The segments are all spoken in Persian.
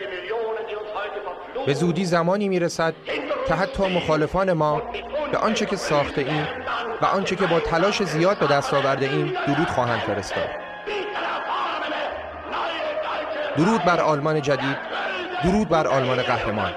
Die Millionen, die uns heute verfluchen, به زودی زمانی می‌رسد که حتی مخالفان ما به آنچه که ساخته ایم و آنچه که با تلاش زیاد به دست آورده ایم درود خواهند فرستاد. درود بر آلمان جدید. درود بر آلمان قهرمان.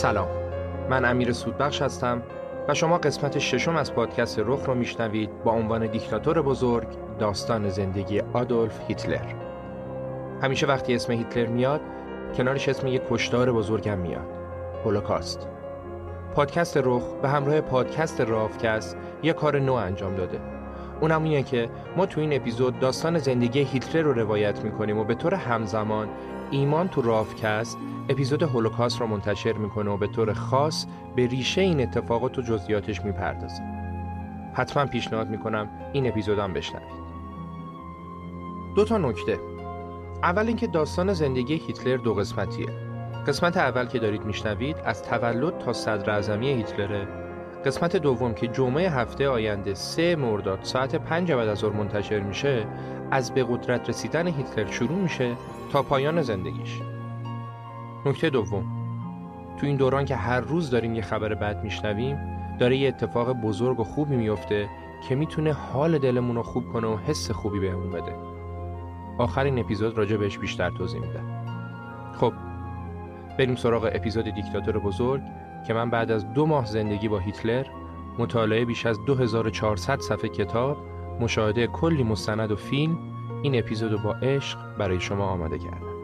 سلام. من امیر سودبخش هستم و شما قسمت ششم از پادکست رخ رو میشنوید با عنوان دیکتاتور بزرگ داستان زندگی آدولف هیتلر. همیشه وقتی اسم هیتلر میاد کنارش اسم یک کشتار بزرگم میاد. هولوکاست. پادکست رخ به همراه پادکست رافکست یه کار نو انجام داده. اونم اینه که ما تو این اپیزود داستان زندگی هیتلر رو روایت می‌کنیم و به طور همزمان ایمان تو رافکست اپیزود هولوکاست رو منتشر می‌کنه و به طور خاص به ریشه این اتفاقات و جزئیاتش می‌پردازه. حتما پیشنهاد می‌کنم این اپیزودم بشنوید. دو تا نکته. اول اینکه داستان زندگی هیتلر دو قسمتیه. قسمت اول که دارید میشنوید از تولد تا صدر اعظمی هیتلره. قسمت دوم که جمعه هفته آینده سه مرداد ساعت پنج بعد از ظهر منتشر میشه از به قدرت رسیدن هیتلر شروع میشه تا پایان زندگیش. نکته دوم. تو این دوران که هر روز داریم یه خبر بد میشنویم داره یه اتفاق بزرگ و خوبی میفته که می‌تونه حال دلمون رو خوب کنه و حس خوبی بهمون بده. آخرین اپیزود راجع بهش بیشتر توضیح میدم. خب بریم سراغ اپیزود دیکتاتور بزرگ که من بعد از دو ماه زندگی با هیتلر مطالعه بیش از 2400 صفحه کتاب مشاهده کلی مستند و فیلم این اپیزود رو با عشق برای شما آماده کردم.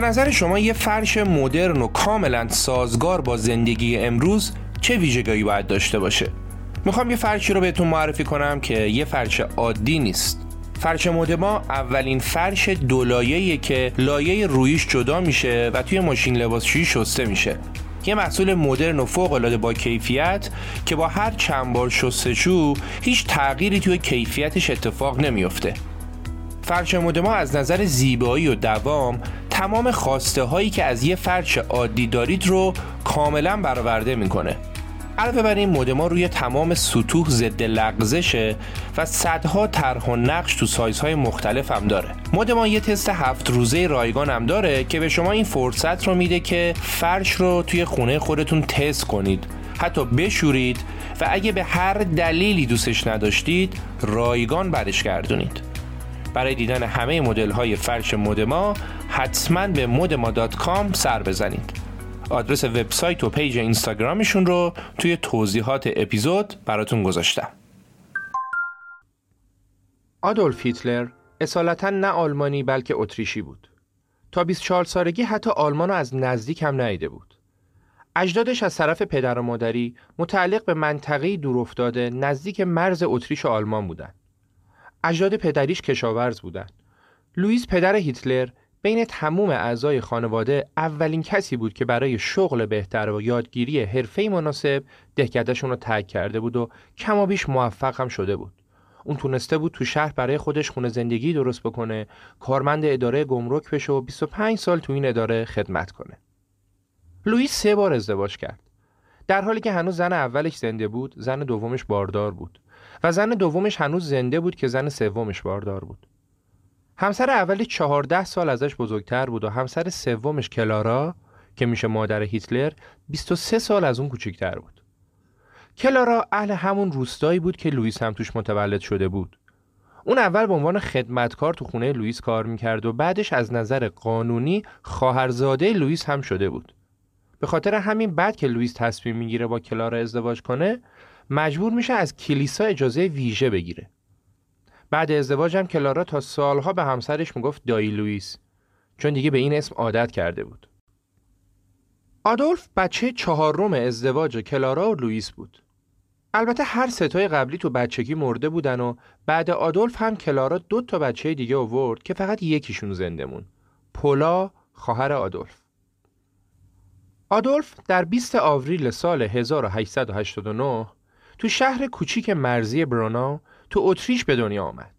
به نظر شما یه فرش مدرن و کاملا سازگار با زندگی امروز چه ویژگی باید داشته باشه؟ می‌خوام یه فرشی رو بهتون معرفی کنم که یه فرش عادی نیست. فرش مد ما اولین فرش دو لایه‌ایه که لایه رویش جدا میشه و توی ماشین لباسشویی شسته میشه. یه محصول مدرن و فوق العاده با کیفیت که با هر چند بار شستشو هیچ تغییری توی کیفیتش اتفاق نمیفته فرش مدما از نظر زیبایی و دوام تمام خواسته هایی که از یه فرش عادی دارید رو کاملا برآورده می‌کنه. علاوه بر این مدما روی تمام سطوح ضد لغزشه و صدها طرح و نقش تو سایزهای مختلف هم داره. مدما یه تست هفت روزه رایگان هم داره که به شما این فرصت رو میده که فرش رو توی خونه خودتون تست کنید. حتی بشورید و اگه به هر دلیلی دوستش نداشتید رایگان برش گردونید. برای دیدن همه مدل های فرش مدما حتما به مدما.com سر بزنید آدرس وبسایت و پیج اینستاگرامشون رو توی توضیحات اپیزود براتون گذاشتم آدولف هیتلر اصالتا نه آلمانی بلکه اتریشی بود تا 24 سالگی حتی آلمان رو از نزدیک هم ندیده بود اجدادش از طرف پدر و مادری متعلق به منطقه دورافتاده نزدیک مرز اتریش و آلمان بودند. اجداد پدریش کشاورز بودند. لوئیس پدر هیتلر بین تموم اعضای خانواده اولین کسی بود که برای شغل بهتر و یادگیری حرفه مناسب دهکدهشون رو ترک کرده بود و کما بیش موفق هم شده بود. اون تونسته بود تو شهر برای خودش خونه زندگی درست بکنه، کارمند اداره گمرک بشه و 25 سال تو این اداره خدمت کنه. لوئیس سه بار ازدواج کرد. در حالی که هنوز زن اولش زنده بود، زن دومش باردار بود و زن دومش هنوز زنده بود که زن سومش باردار بود. همسر اولی چهارده سال ازش بزرگتر بود و همسر سومش کلارا که میشه مادر هیتلر 23 سال از اون کوچکتر بود. کلارا اهل همون روستایی بود که آلوئیس هم توش متولد شده بود. اون اول به عنوان خدمتکار تو خونه آلوئیس کار می‌کرد و بعدش از نظر قانونی خواهرزاده آلوئیس هم شده بود. به خاطر همین بعد که آلوئیس تصمیم می‌گیره با کلارا ازدواج کنه مجبور میشه از کلیسا اجازه ویژه بگیره بعد ازدواج هم کلارا تا سالها به همسرش می‌گفت دایی لوئیس. چون دیگه به این اسم عادت کرده بود. آدولف بچه چهارم ازدواج کلارا و لوئیس بود. البته هر ستای قبلی تو بچگی مرده بودن و بعد آدولف هم کلارا دو تا بچه دیگه آورد که فقط یکیشون زنده مون. پولا خواهر آدولف. آدولف در 20 آوریل سال 1889 تو شهر کوچیک مرزی بروناو تو اتریش به دنیا آمد.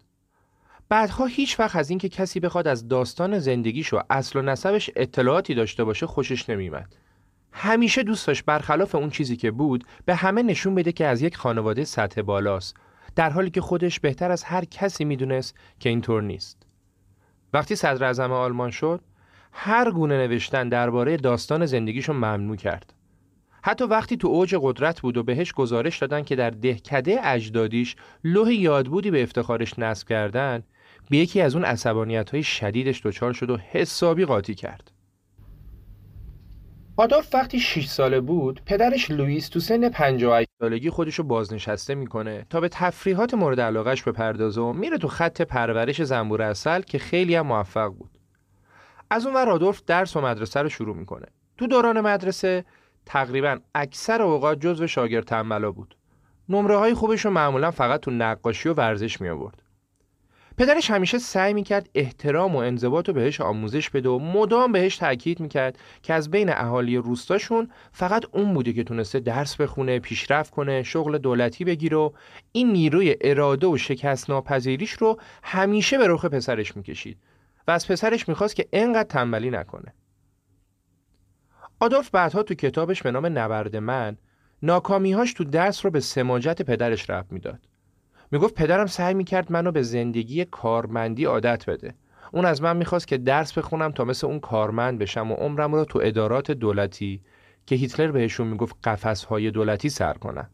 بعدها هیچ وقت از اینکه کسی بخواد از داستان زندگیش و اصل و نسبش اطلاعاتی داشته باشه خوشش نمیمد. همیشه دوست داشت برخلاف اون چیزی که بود به همه نشون بده که از یک خانواده سطح بالاست در حالی که خودش بهتر از هر کسی می‌دونست که اینطور نیست. وقتی صدر اعظم آلمان شد هر گونه نوشتن درباره داستان زندگیشو ممنوع کرد. حتی وقتی تو اوج قدرت بود و بهش گزارش دادن که در دهکده اجدادیش لوح یادبودی به افتخارش نصب کردن به یکی از اون عصبانیت های شدیدش دچار شد و حسابی قاطی کرد. آدولف وقتی 6 ساله بود پدرش لوئیس تو سن 58 سالگی خودشو بازنشسته می‌کنه تا به تفریحات مورد علاقش بپردازه و میره تو خط پرورش زنبور اصل که خیلی هم موفق بود از اون ور آدولف درس و مدرسه رو شروع می‌کنه تو دوران مدرسه تقریبا اکثر اوقات جزو شاگرد تنبلا بود نمره های خوبش رو معمولا فقط تو نقاشی و ورزش می آورد پدرش همیشه سعی می‌کرد احترام و انضباط رو بهش آموزش بده و مدام بهش تاکید می‌کرد که از بین اهالی روستاشون فقط اون بوده که تونسته درس بخونه پیشرفت کنه شغل دولتی بگیره و این نیروی اراده و شکست ناپذیریش رو همیشه به رخ پسرش می‌کشید و از پسرش می‌خواست که انقدر تنبلی نکنه. آدولف بعدها تو کتابش به نام نبرد من ناکامیهاش تو درس رو به سماجت پدرش رفت می‌داد. می‌گفت پدرم سعی می‌کرد منو به زندگی کارمندی عادت بده. اون از من می‌خواست که درس بخونم تا مثل اون کارمند بشم و عمرم رو تو ادارات دولتی که هیتلر بهشون می‌گفت قفسهای دولتی سر کنم.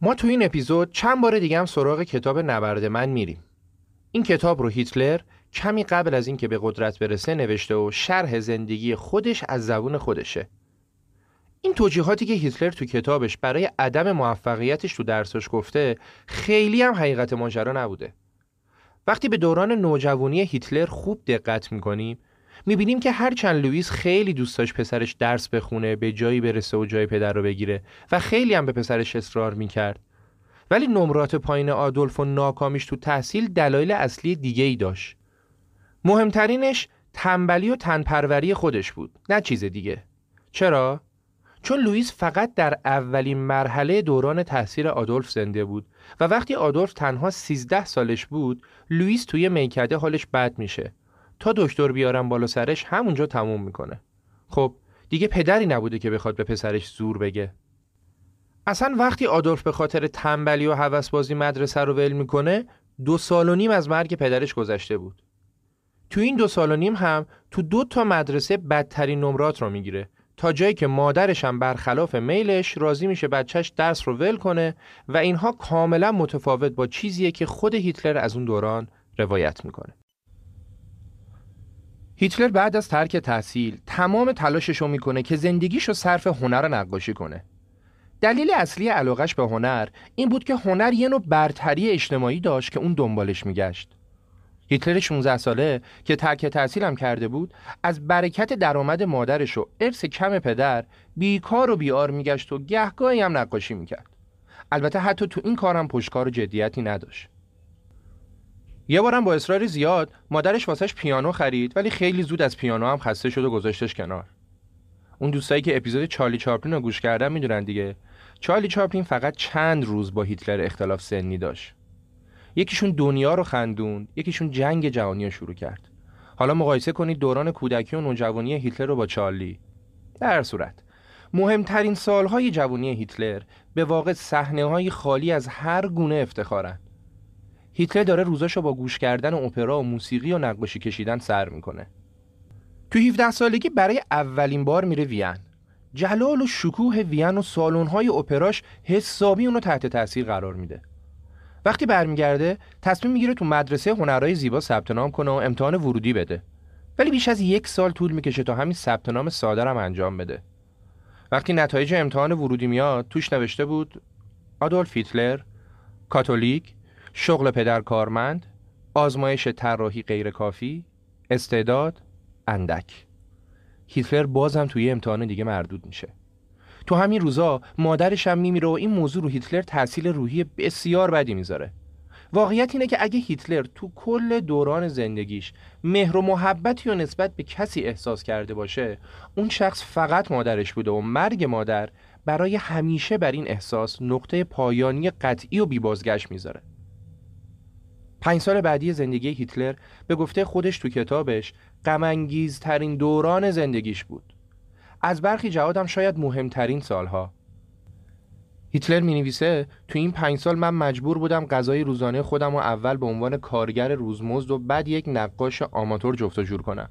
ما تو این اپیزود چند بار دیگه هم سراغ کتاب نبرد من میریم. این کتاب رو هیتلر کمی قبل از اینکه به قدرت برسه نوشته و شرح زندگی خودش از زبون خودشه. این توجیهاتی که هیتلر تو کتابش برای عدم موفقیتش تو درسش گفته خیلی هم حقیقت ماجرا نبوده. وقتی به دوران نوجوانی هیتلر خوب دقت می‌کنیم می‌بینیم که هرچند لوئیس خیلی دوست داشت پسرش درس بخونه به جایی برسه و جای پدر رو بگیره و خیلی هم به پسرش اصرار می‌کرد ولی نمرات پایین آدولف و ناکامیش تو تحصیل دلایل اصلی دیگه ای داشت مهمترینش تنبلی و تنپروری خودش بود نه چیز دیگه. چرا؟ چون لوئیس فقط در اولین مرحله دوران تحصیل آدولف زنده بود و وقتی آدولف تنها 13 سالش بود لوئیس توی میکده حالش بد میشه. تا دکتر بیارم بالا سرش همونجا تموم می‌کنه. خب دیگه پدری نبوده که بخواد به پسرش زور بگه. اصلا وقتی آدولف به خاطر تنبلی و هوسبازی مدرسه رو ول می‌کنه دو سال و نیم از مرگ پدرش گذشته بود. تو این دو سال و نیم هم تو دو تا مدرسه بدترین نمرات رو می‌گیره. تا جایی که مادرش هم برخلاف میلش راضی میشه بچهش درس رو ول کنه و اینها کاملا متفاوت با چیزیه که خود هیتلر از اون دوران روایت می‌کنه. هیتلر بعد از ترک تحصیل تمام تلاشش رو می‌کنه که زندگیش رو صرف هنر نقاشی کنه. دلیل اصلی علاقش به هنر این بود که هنر یه نوع برتری اجتماعی داشت که اون دنبالش میگشت. هیتلر 16 ساله که ترک تحصیل هم کرده بود از برکت درآمد مادرش و ارث کم پدر بیکار و بیار میگشت و گهگاهی هم نقاشی می‌کرد. البته حتی تو این کارم پشتکار و جدیتی نداشت. یه بارم با اصرار زیاد مادرش واسش پیانو خرید ولی خیلی زود از پیانو هم خسته شد و گذاشتش کنار. اون دوستایی که اپیزود چارلی چاپلین رو گوش کردن می‌دونن دیگه. چارلی چاپلین فقط چند روز با هیتلر اختلاف سنی داشت. یکیشون دنیا رو خندوند یکیشون جنگ جهانی رو شروع کرد. حالا مقایسه کنید دوران کودکی و نوجوانی هیتلر رو با چارلی. در صورت مهمترین سالهای جوانی هیتلر به واقع صحنه خالی از هر گونه افتخارن. هیتلر داره روزاشو با گوش کردن اپرا و موسیقی و نقاشی کشیدن سر می‌کنه. تو 17 سالگی برای اولین بار میره وین. جلال و شکوه وین و سالن‌های اپراش حسابی اونو تحت تاثیر قرار میده. وقتی برمیگرده تصمیم می‌گیره تو مدرسه هنرهای زیبا ثبت نام کنه و امتحان ورودی بده. ولی بیش از یک سال طول می‌کشه تا همین ثبت نام ساده هم انجام بده. وقتی نتایج امتحان ورودی میاد توش نوشته بود آدولف هیتلر کاتولیک شغل پدر کارمند آزمایش طراحی غیر کافی استعداد اندک. هیتلر بازم توی امتحان دیگه مردود میشه. تو همین روزا مادرش هم میمیره و این موضوع رو هیتلر تحصیل روحی بسیار بدی می‌ذاره. واقعیت اینه که اگه هیتلر تو کل دوران زندگیش مهر و محبتی و نسبت به کسی احساس کرده باشه اون شخص فقط مادرش بوده و مرگ مادر برای همیشه بر این احساس نقطه پایانی قطعی و بیبازگشت می‌ذاره. پنج سال بعدی زندگی هیتلر به گفته خودش تو کتابش ترین دوران زندگیش بود. از برخی جهات هم شاید مهمترین سالها. هیتلر می نویسه تو این پنج سال من مجبور بودم غذای روزانه خودم و اول به عنوان کارگر روزمزد و بعد یک نقاش آماتور جفت و جور کنم.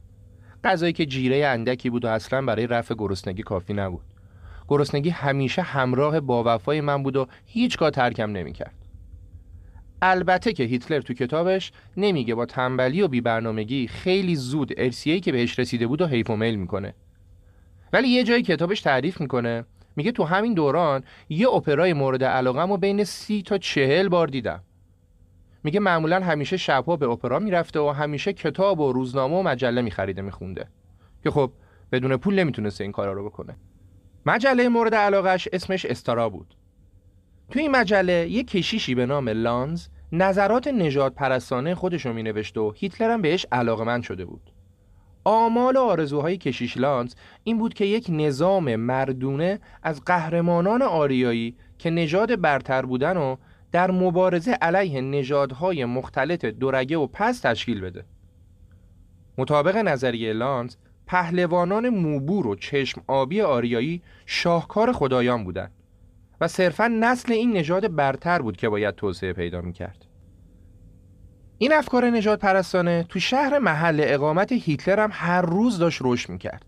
غذایی که جیره اندکی بود و اصلا برای رفع گرسنگی کافی نبود. گرسنگی همیشه همراه با وفای من بود و هیچگاه ترکم نمی‌کرد. البته که هیتلر تو کتابش نمیگه با تنبلی و بیبرنامگی خیلی زود ارسیه‌ای که بهش رسیده بود و حیف و میل می‌کنه. ولی یه جایی کتابش تعریف می‌کنه. میگه تو همین دوران یه اپرای مورد علاقم و بین سی تا چهل بار دیدم. میگه معمولا همیشه شبها به اپرا می‌رفته و همیشه کتاب و روزنامه و مجله میخریده میخونده. که خب بدون پول نمی‌تونسته این کارا رو بکنه. مجله مورد علاقش اسمش استارا بود. تو این مجله یه کشیشی به نام لانز نظرات نجات پرستانه خودش رو می نوشت و هیتلر هم بهش علاقمند شده بود. آمال و آرزوهای کشیش لانز این بود که یک نظام مردونه از قهرمانان آریایی که نژاد برتر بودن و در مبارزه علیه نژادهای مختلط دورگه و پس تشکیل بده. مطابق نظریه لانز پهلوانان موبور و چشم آبی آریایی شاهکار خدایان بودند و صرفا نسل این نژاد برتر بود که باید توسعه پیدا می‌کرد. این افکار نجات پرستانه تو شهر محل اقامت هیتلر هم هر روز داشت رشد می‌کرد.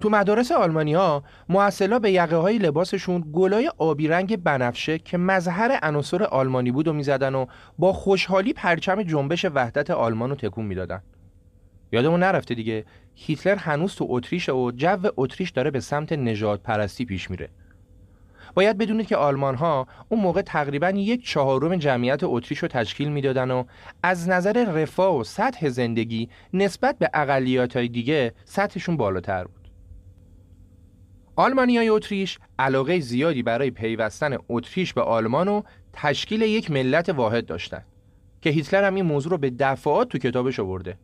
تو مدارس آلمانیا معسلا به یقه های لباسشون گلای آبی رنگ بنفشه که مظهر عناصر آلمانی بود و می‌زدن و با خوشحالی پرچم جنبش وحدت آلمان رو تکون می‌دادن. یادمون نرفته دیگه هیتلر هنوز تو اتریش و جو اتریش داره به سمت نجات پرستی پیش میره. باید بدونید که آلمان ها اون موقع تقریبا یک چهارم جمعیت اتریش رو تشکیل می‌دادن و از نظر رفاه و سطح زندگی نسبت به اقلیات های دیگه سطحشون بالاتر بود. آلمانیای اتریش علاقه زیادی برای پیوستن اتریش به آلمان و تشکیل یک ملت واحد داشتند که هیتلر هم این موضوع رو به دفعات تو کتابش آورده.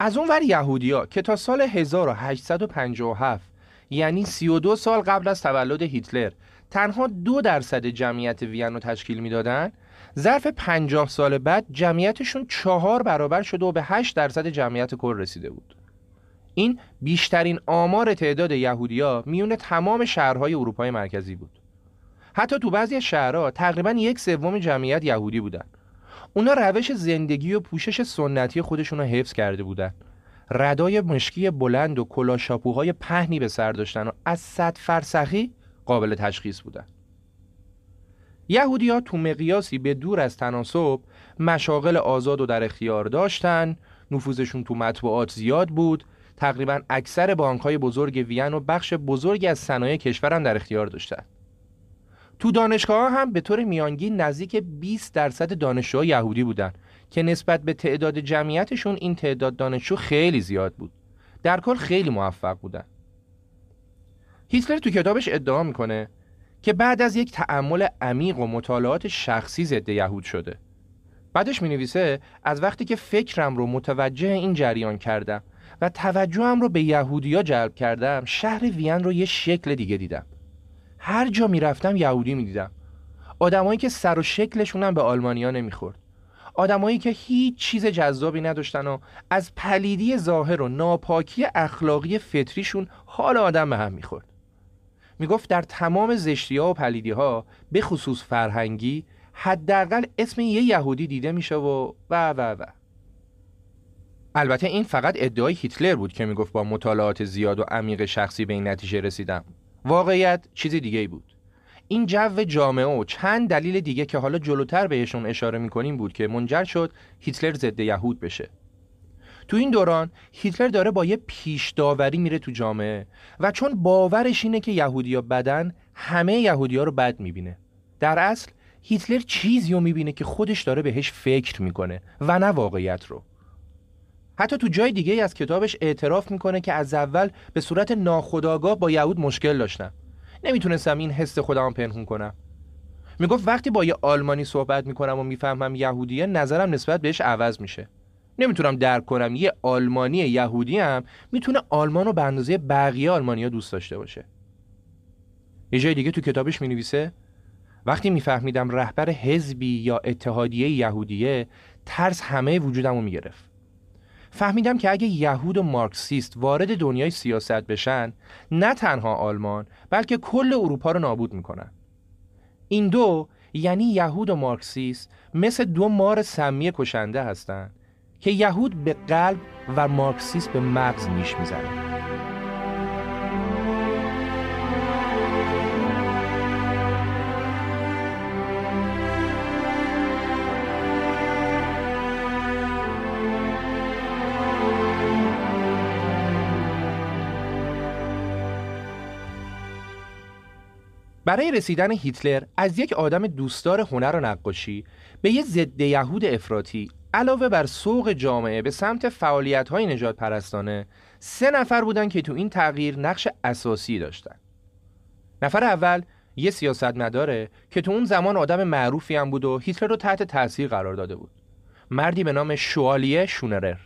از اون ور یهودیا که تا سال 1857 یعنی 32 سال قبل از تولد هیتلر تنها دو درصد جمعیت وین رو تشکیل می‌دادن. ظرف 50 سال بعد جمعیتشون چهار برابر شده و به 8 درصد جمعیت کل رسیده بود. این بیشترین آمار تعداد یهودیا میون تمام شهرهای اروپای مرکزی بود. حتی تو بعضی شهرها تقریبا یک سوم جمعیت یهودی بودن. اونا روش زندگی و پوشش سنتی خودشون رو حفظ کرده بودن. ردای مشکی بلند و کلاشاپوهای پهنی به سر داشتن و از صد فرسخی قابل تشخیص بودن. یهودی ها تو مقیاسی به دور از تناسب مشاغل آزاد و در اختیار داشتن نفوذشون تو مطبوعات زیاد بود تقریبا اکثر بانک های بزرگ وین و بخش بزرگی از صنایع کشورم در اختیار داشتن. تو دانشگاه هم به طور میانگین نزدیک 20 درصد دانشجوها یهودی بودن که نسبت به تعداد جمعیتشون این تعداد دانشجو خیلی زیاد بود. در کل خیلی موفق بودن. هیتلر تو کتابش ادعا می‌کنه که بعد از یک تعمل عمیق و مطالعات شخصی ضد یهود شده. بعدش می نویسه از وقتی که فکرم رو متوجه این جریان کردم و توجهم رو به یهودیا جلب کردم شهر وین رو یه شکل دیگه دیدم. هر جا می‌رفتم یهودی می‌دیدم. آدمایی که سر و شکلشون هم به آلمانیا نمی‌خورد. آدمایی که هیچ چیز جذابی نداشتن و از پلیدی ظاهر و ناپاکی اخلاقی فطریشون حال آدم به هم می‌خورد. می‌گفت در تمام زشتی ها و پلیدی ها به خصوص فرهنگی حداقل اسم یه یهودی دیده میشه و و و و. البته این فقط ادعای هیتلر بود که می‌گفت با مطالعات زیاد و عمیق شخصی به این نتیجه رسیدم. واقعیت چیز دیگه بود. این جو جامعه و چند دلیل دیگه که حالا جلوتر بهشون اشاره می‌کنیم بود که منجر شد هیتلر ضد یهود بشه. تو این دوران هیتلر داره با یه پیش داوری میره تو جامعه و چون باورش اینه که یهودیا بدن همه یهودیا رو بد می‌بینه. در اصل هیتلر چیزی رو می‌بینه که خودش داره بهش فکر می‌کنه و نه واقعیت رو. حتی تو جای دیگه از کتابش اعتراف می‌کنه که از اول به صورت ناخودآگاه با یهود مشکل داشتم نمی‌تونستم این حس خودم پنهون کنم. می‌گفت وقتی با یه آلمانی صحبت می‌کنم و می‌فهمم یهودیه نظرم نسبت بهش عوض میشه. نمی‌تونم درک کنم یه آلمانی یهودی هم می‌تونه آلمان رو به اندازه بقیه آلمانیا دوست داشته باشه. یه جای دیگه تو کتابش می‌نویسه وقتی میفهمیدم رهبر حزبی یا اتحادیه یهودیه ترس همه وجودم رو می‌گرفت. فهمیدم که اگه یهود و مارکسیست وارد دنیای سیاست بشن نه تنها آلمان بلکه کل اروپا رو نابود می‌کنن. این دو یعنی یهود و مارکسیست مثل دو مار سمی کشنده هستند که یهود به قلب و مارکسیست به مغز نیش می‌زنه برای رسیدن هیتلر از یک آدم دوستدار هنر و نقاشی به یه ضد یهود افراطی علاوه بر سوق جامعه به سمت فعالیت های نجات پرستانه سه نفر بودن که تو این تغییر نقش اساسی داشتن. نفر اول یه سیاستمداره که تو اون زمان آدم معروفی هم بود و هیتلر رو تحت تاثیر قرار داده بود. مردی به نام شوالیه شونرر.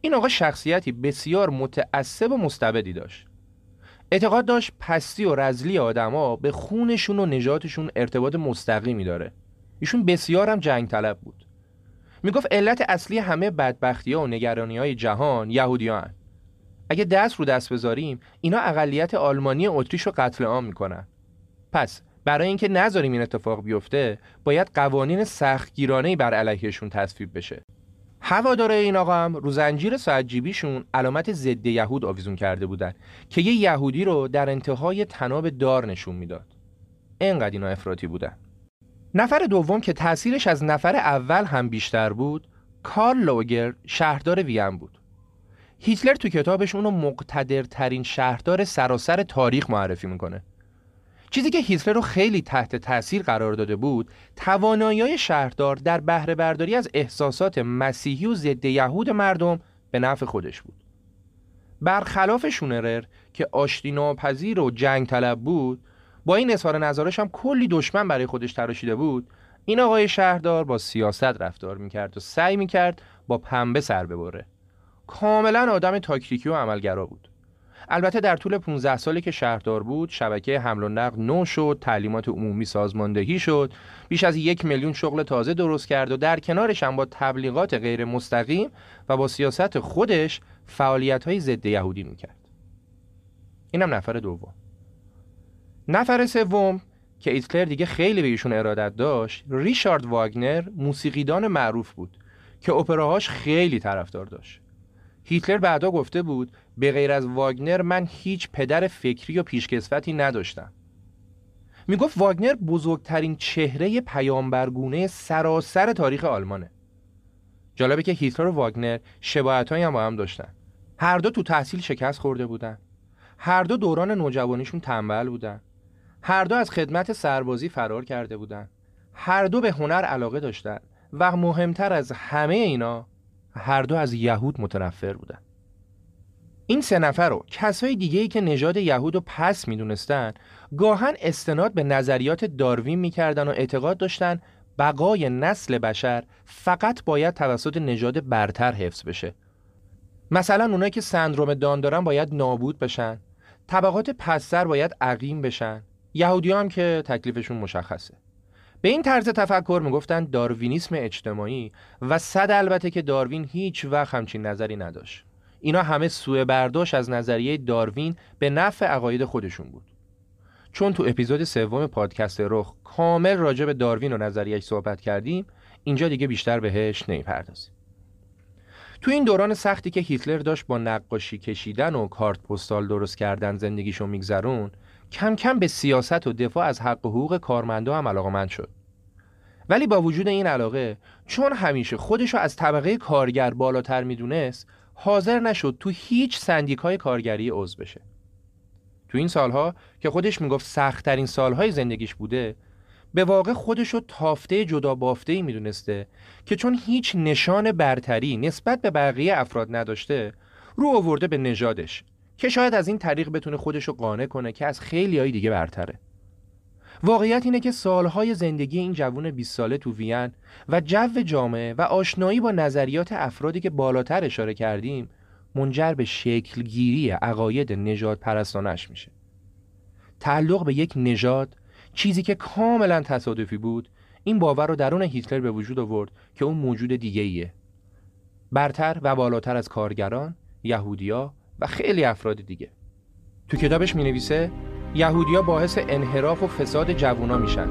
این آقا شخصیتی بسیار متعصب و مستبدی داشت. اعتقاد داشت پستی و رزلی آدما به خونشون و نجاتشون ارتباط مستقیمی داره. ایشون بسیار هم جنگ طلب بود. می‌گفت علت اصلی همه بدبختی ها و نگرانی های جهان یهودی هن. اگه دست رو دست بذاریم اینا اقلیت آلمانی اتریش رو قتل عام می‌کنن پس برای اینکه نذاریم این اتفاق بیفته باید قوانین سختگیرانه بر علیهشون تصویب بشه هواداره این آقا هم رو زنجیر ساعت علامت ضد یهود آویزون کرده بودن که یه یهودی رو در انتهای تناب دار نشون می‌داد. اینقدر اینا افراطی بودن. نفر دوم که تاثیرش از نفر اول هم بیشتر بود، کارل لوگر شهردار وین بود. هیتلر تو کتابش اونو مقتدرترین شهردار سراسر تاریخ معرفی می‌کنه. چیزی که هیتلر رو خیلی تحت تاثیر قرار داده بود توانایی شهردار در بهره برداری از احساسات مسیحی و ضد یهود مردم به نفع خودش بود برخلاف شونرر که آشتی ناپذیر و جنگ طلب بود با این اظهار نظرش هم کلی دشمن برای خودش تراشیده بود. این آقای شهردار با سیاست رفتار می‌کرد و سعی می‌کرد با پنبه سر ببره. کاملا آدم تاکتیکی و عملگرا بود. البته در طول 15 سالی که شهردار بود شبکه حمل و نقل نو شد تعلیمات عمومی سازماندهی شد بیش از یک میلیون شغل تازه درست کرد و در کنارش هم با تبلیغات غیر مستقیم و با سیاست خودش فعالیت های ضد یهودی می‌کرد. اینم نفر دوم. نفر سوم که ایتلر دیگه خیلی به ایشون ارادت داشت ریشارد واگنر موسیقیدان معروف بود که اپراهاش خیلی طرفدار داشت. هیتلر بعدا گفته بود به غیر از واگنر من هیچ پدر فکری و پیشکسوتی نداشتم. می‌گفت واگنر بزرگترین چهره پیامبرگونه سراسر تاریخ آلمانه. جالبه که هیتلر و واگنر شباهت هم با هم داشتن. هر دو تو تحصیل شکست خورده بودن. هر دو دوران نوجوانیشون تنبل بودن. هر دو از خدمت سربازی فرار کرده بودن. هر دو به هنر علاقه داشتن و مهمتر از همه اینا هر دو از یهود متنفر بودن. این سه نفر رو کسای دیگه ای که نژاد یهود رو پس می‌دونستن گاهن استناد به نظریات داروین می‌کردن و اعتقاد داشتن بقای نسل بشر فقط باید توسط نژاد برتر حفظ بشه. مثلا اونایی که سندروم دان دارن باید نابود بشن. طبقات پستر باید عقیم بشن. یهودی هم که تکلیفشون مشخصه. به این طرز تفکر می‌گفتن داروینیسم اجتماعی و صد البته که داروین هیچ وقت همچین نظری نداشت. اینا همه سوء برداشت از نظریه داروین به نفع عقاید خودشون بود. چون تو اپیزود سوم پادکست رخ کامل راجع به داروین و نظریهش صحبت کردیم اینجا دیگه بیشتر بهش نمی‌پردازیم. تو این دوران سختی که هیتلر داشت با نقاشی کشیدن و کارت پستال درست کردن زندگیشو میگذرون کم کم به سیاست و دفاع از حق و حقوق کارمندا هم علاقمند شد. ولی با وجود این علاقه چون همیشه خودشو از طبقه کارگر بالاتر می‌دونست حاضر نشد تو هیچ سندیکای کارگری عضو بشه. تو این سالها که خودش می‌گفت سختترین سالهای زندگیش بوده به واقع خودشو تافته جدا بافته ای می‌دونسته که چون هیچ نشان برتری نسبت به بقیه افراد نداشته رو آورده به نژادش. که شاید از این طریق بتونه خودشو قانع کنه که از خیلی های دیگه برتره. واقعیت اینه که سالهای زندگی این جوون 20 ساله تو وین و جو جامعه و آشنایی با نظریات افرادی که بالاتر اشاره کردیم منجر به شکلگیری عقاید نجات پرستانش میشه. تعلق به یک نژاد چیزی که کاملا تصادفی بود این باور رو درون هیتلر به وجود آورد که اون موجود دیگه ایه برتر و بالاتر از کارگران، یهودیا و خیلی افراد دیگه. تو کتابش می نویسه یهودیا باعث انحراف و فساد جوونا میشن.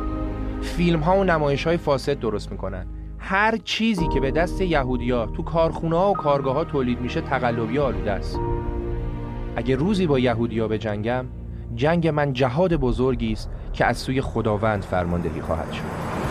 فیلم ها و نمایش های فاسد درست می‌کنن. هر چیزی که به دست یهودیا تو کارخونه ها و کارگاه ها تولید میشه تقلبی آلوده است. اگه روزی با یهودیا به جنگم جنگ من جهاد بزرگی است که از سوی خداوند فرماندهی خواهد شد.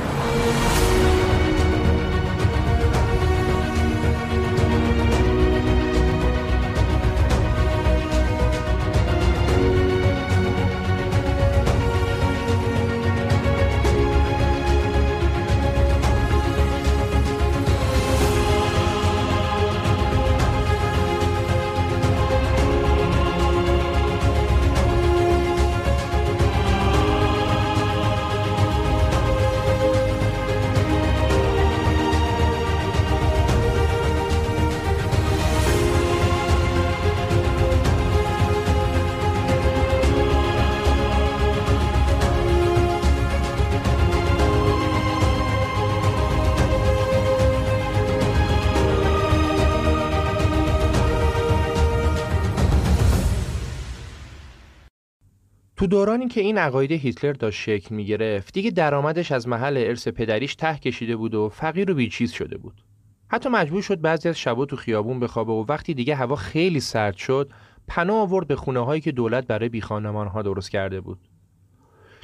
تو دورانی که این عقاید هیتلر داشت شکل می گرفت دیگه درآمدش از محل ارث پدریش ته کشیده بود و فقیر و بیچیز شده بود. حتی مجبور شد بعضی از شبا تو خیابون بخوابه و وقتی دیگه هوا خیلی سرد شد پناه آورد به خونه هایی که دولت برای بیخانمان ها درست کرده بود.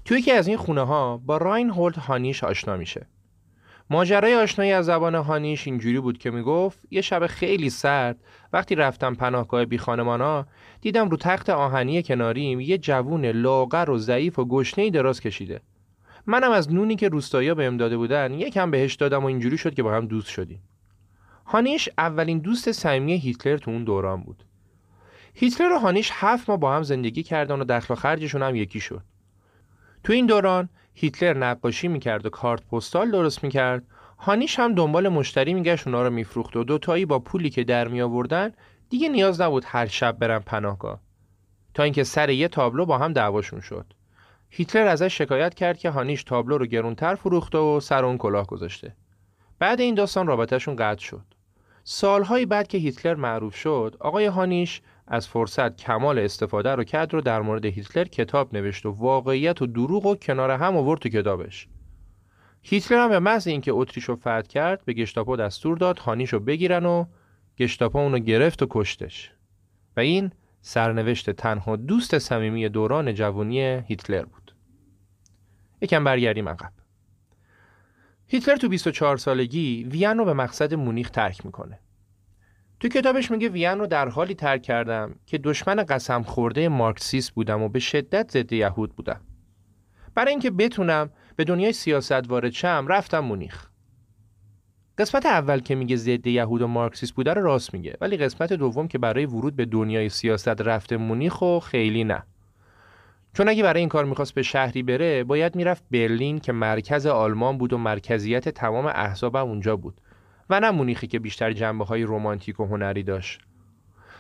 توی یکی از این خونه ها با راین هولت هانیش آشنا میشه. ماجرای آشنایی از زبان هانیش اینجوری بود که می‌گفت یه شب خیلی سرد وقتی رفتم پناهگاه بی ها دیدم رو تخت آهنی کناریم یه جوون لاغر و ضعیف و گشنه دراز کشیده. منم از نونی که روستایا بهم داده بودن یکم بهش دادم و اینجوری شد که با هم دوست شدیم. هانیش اولین دوست صمیمی هیتلر تو اون دوران بود. هیتلر و هانیش هفت ماه با هم زندگی کردن و دخل و خرجشون هم یکی شد. تو این دوران هیتلر نقاشی می‌کرد و کارت پستال درست می‌کرد. هانیش هم دنبال مشتری میگشت اونا رو میفروخت و دوتایی با پولی که در می آوردن دیگه نیاز نبود هر شب برن پناهگاه. تا اینکه سر یه تابلو با هم دعواشون شد. هیتلر ازش شکایت کرد که هانیش تابلو رو گرونتر فروخته و سر اون کلاه گذاشته. بعد این داستان رابطهشون قطع شد. سالهایی بعد که هیتلر معروف شد آقای هانیش از فرصت کمال استفاده رو کرد رو در مورد هیتلر کتاب نوشت و واقعیت و دروغ و کنار هم آورد تو کتابش. هیتلر هم به محض اینکه اتریش رو فتح کرد به گشتاپو دستور داد هانیش رو بگیرن و گشتاپو اونو گرفت و کشتش. و این سرنوشت تنها دوست صمیمی دوران جوانی هیتلر بود. یکم برگردیم عقب. هیتلر تو 24 سالگی وین رو به مقصد مونیخ ترک می‌کنه. تو کتابش میگه وین رو در حالی ترک کردم که دشمن قسم خورده مارکسیست بودم و به شدت ضد یهود بودم. برای اینکه بتونم به دنیای سیاست وارد شم رفتم مونیخ. قسمت اول که میگه ضد یهود و مارکسیست بوده رو راست میگه ولی قسمت دوم که برای ورود به دنیای سیاست رفته مونیخ و خیلی نه. چون اگه برای این کار می‌خواست به شهری بره باید می‌رفت برلین که مرکز آلمان بود و مرکزیت تمام احزاب اونجا بود. و نه مونیخی که بیشتر جنبه های رومانتیک و هنری داشت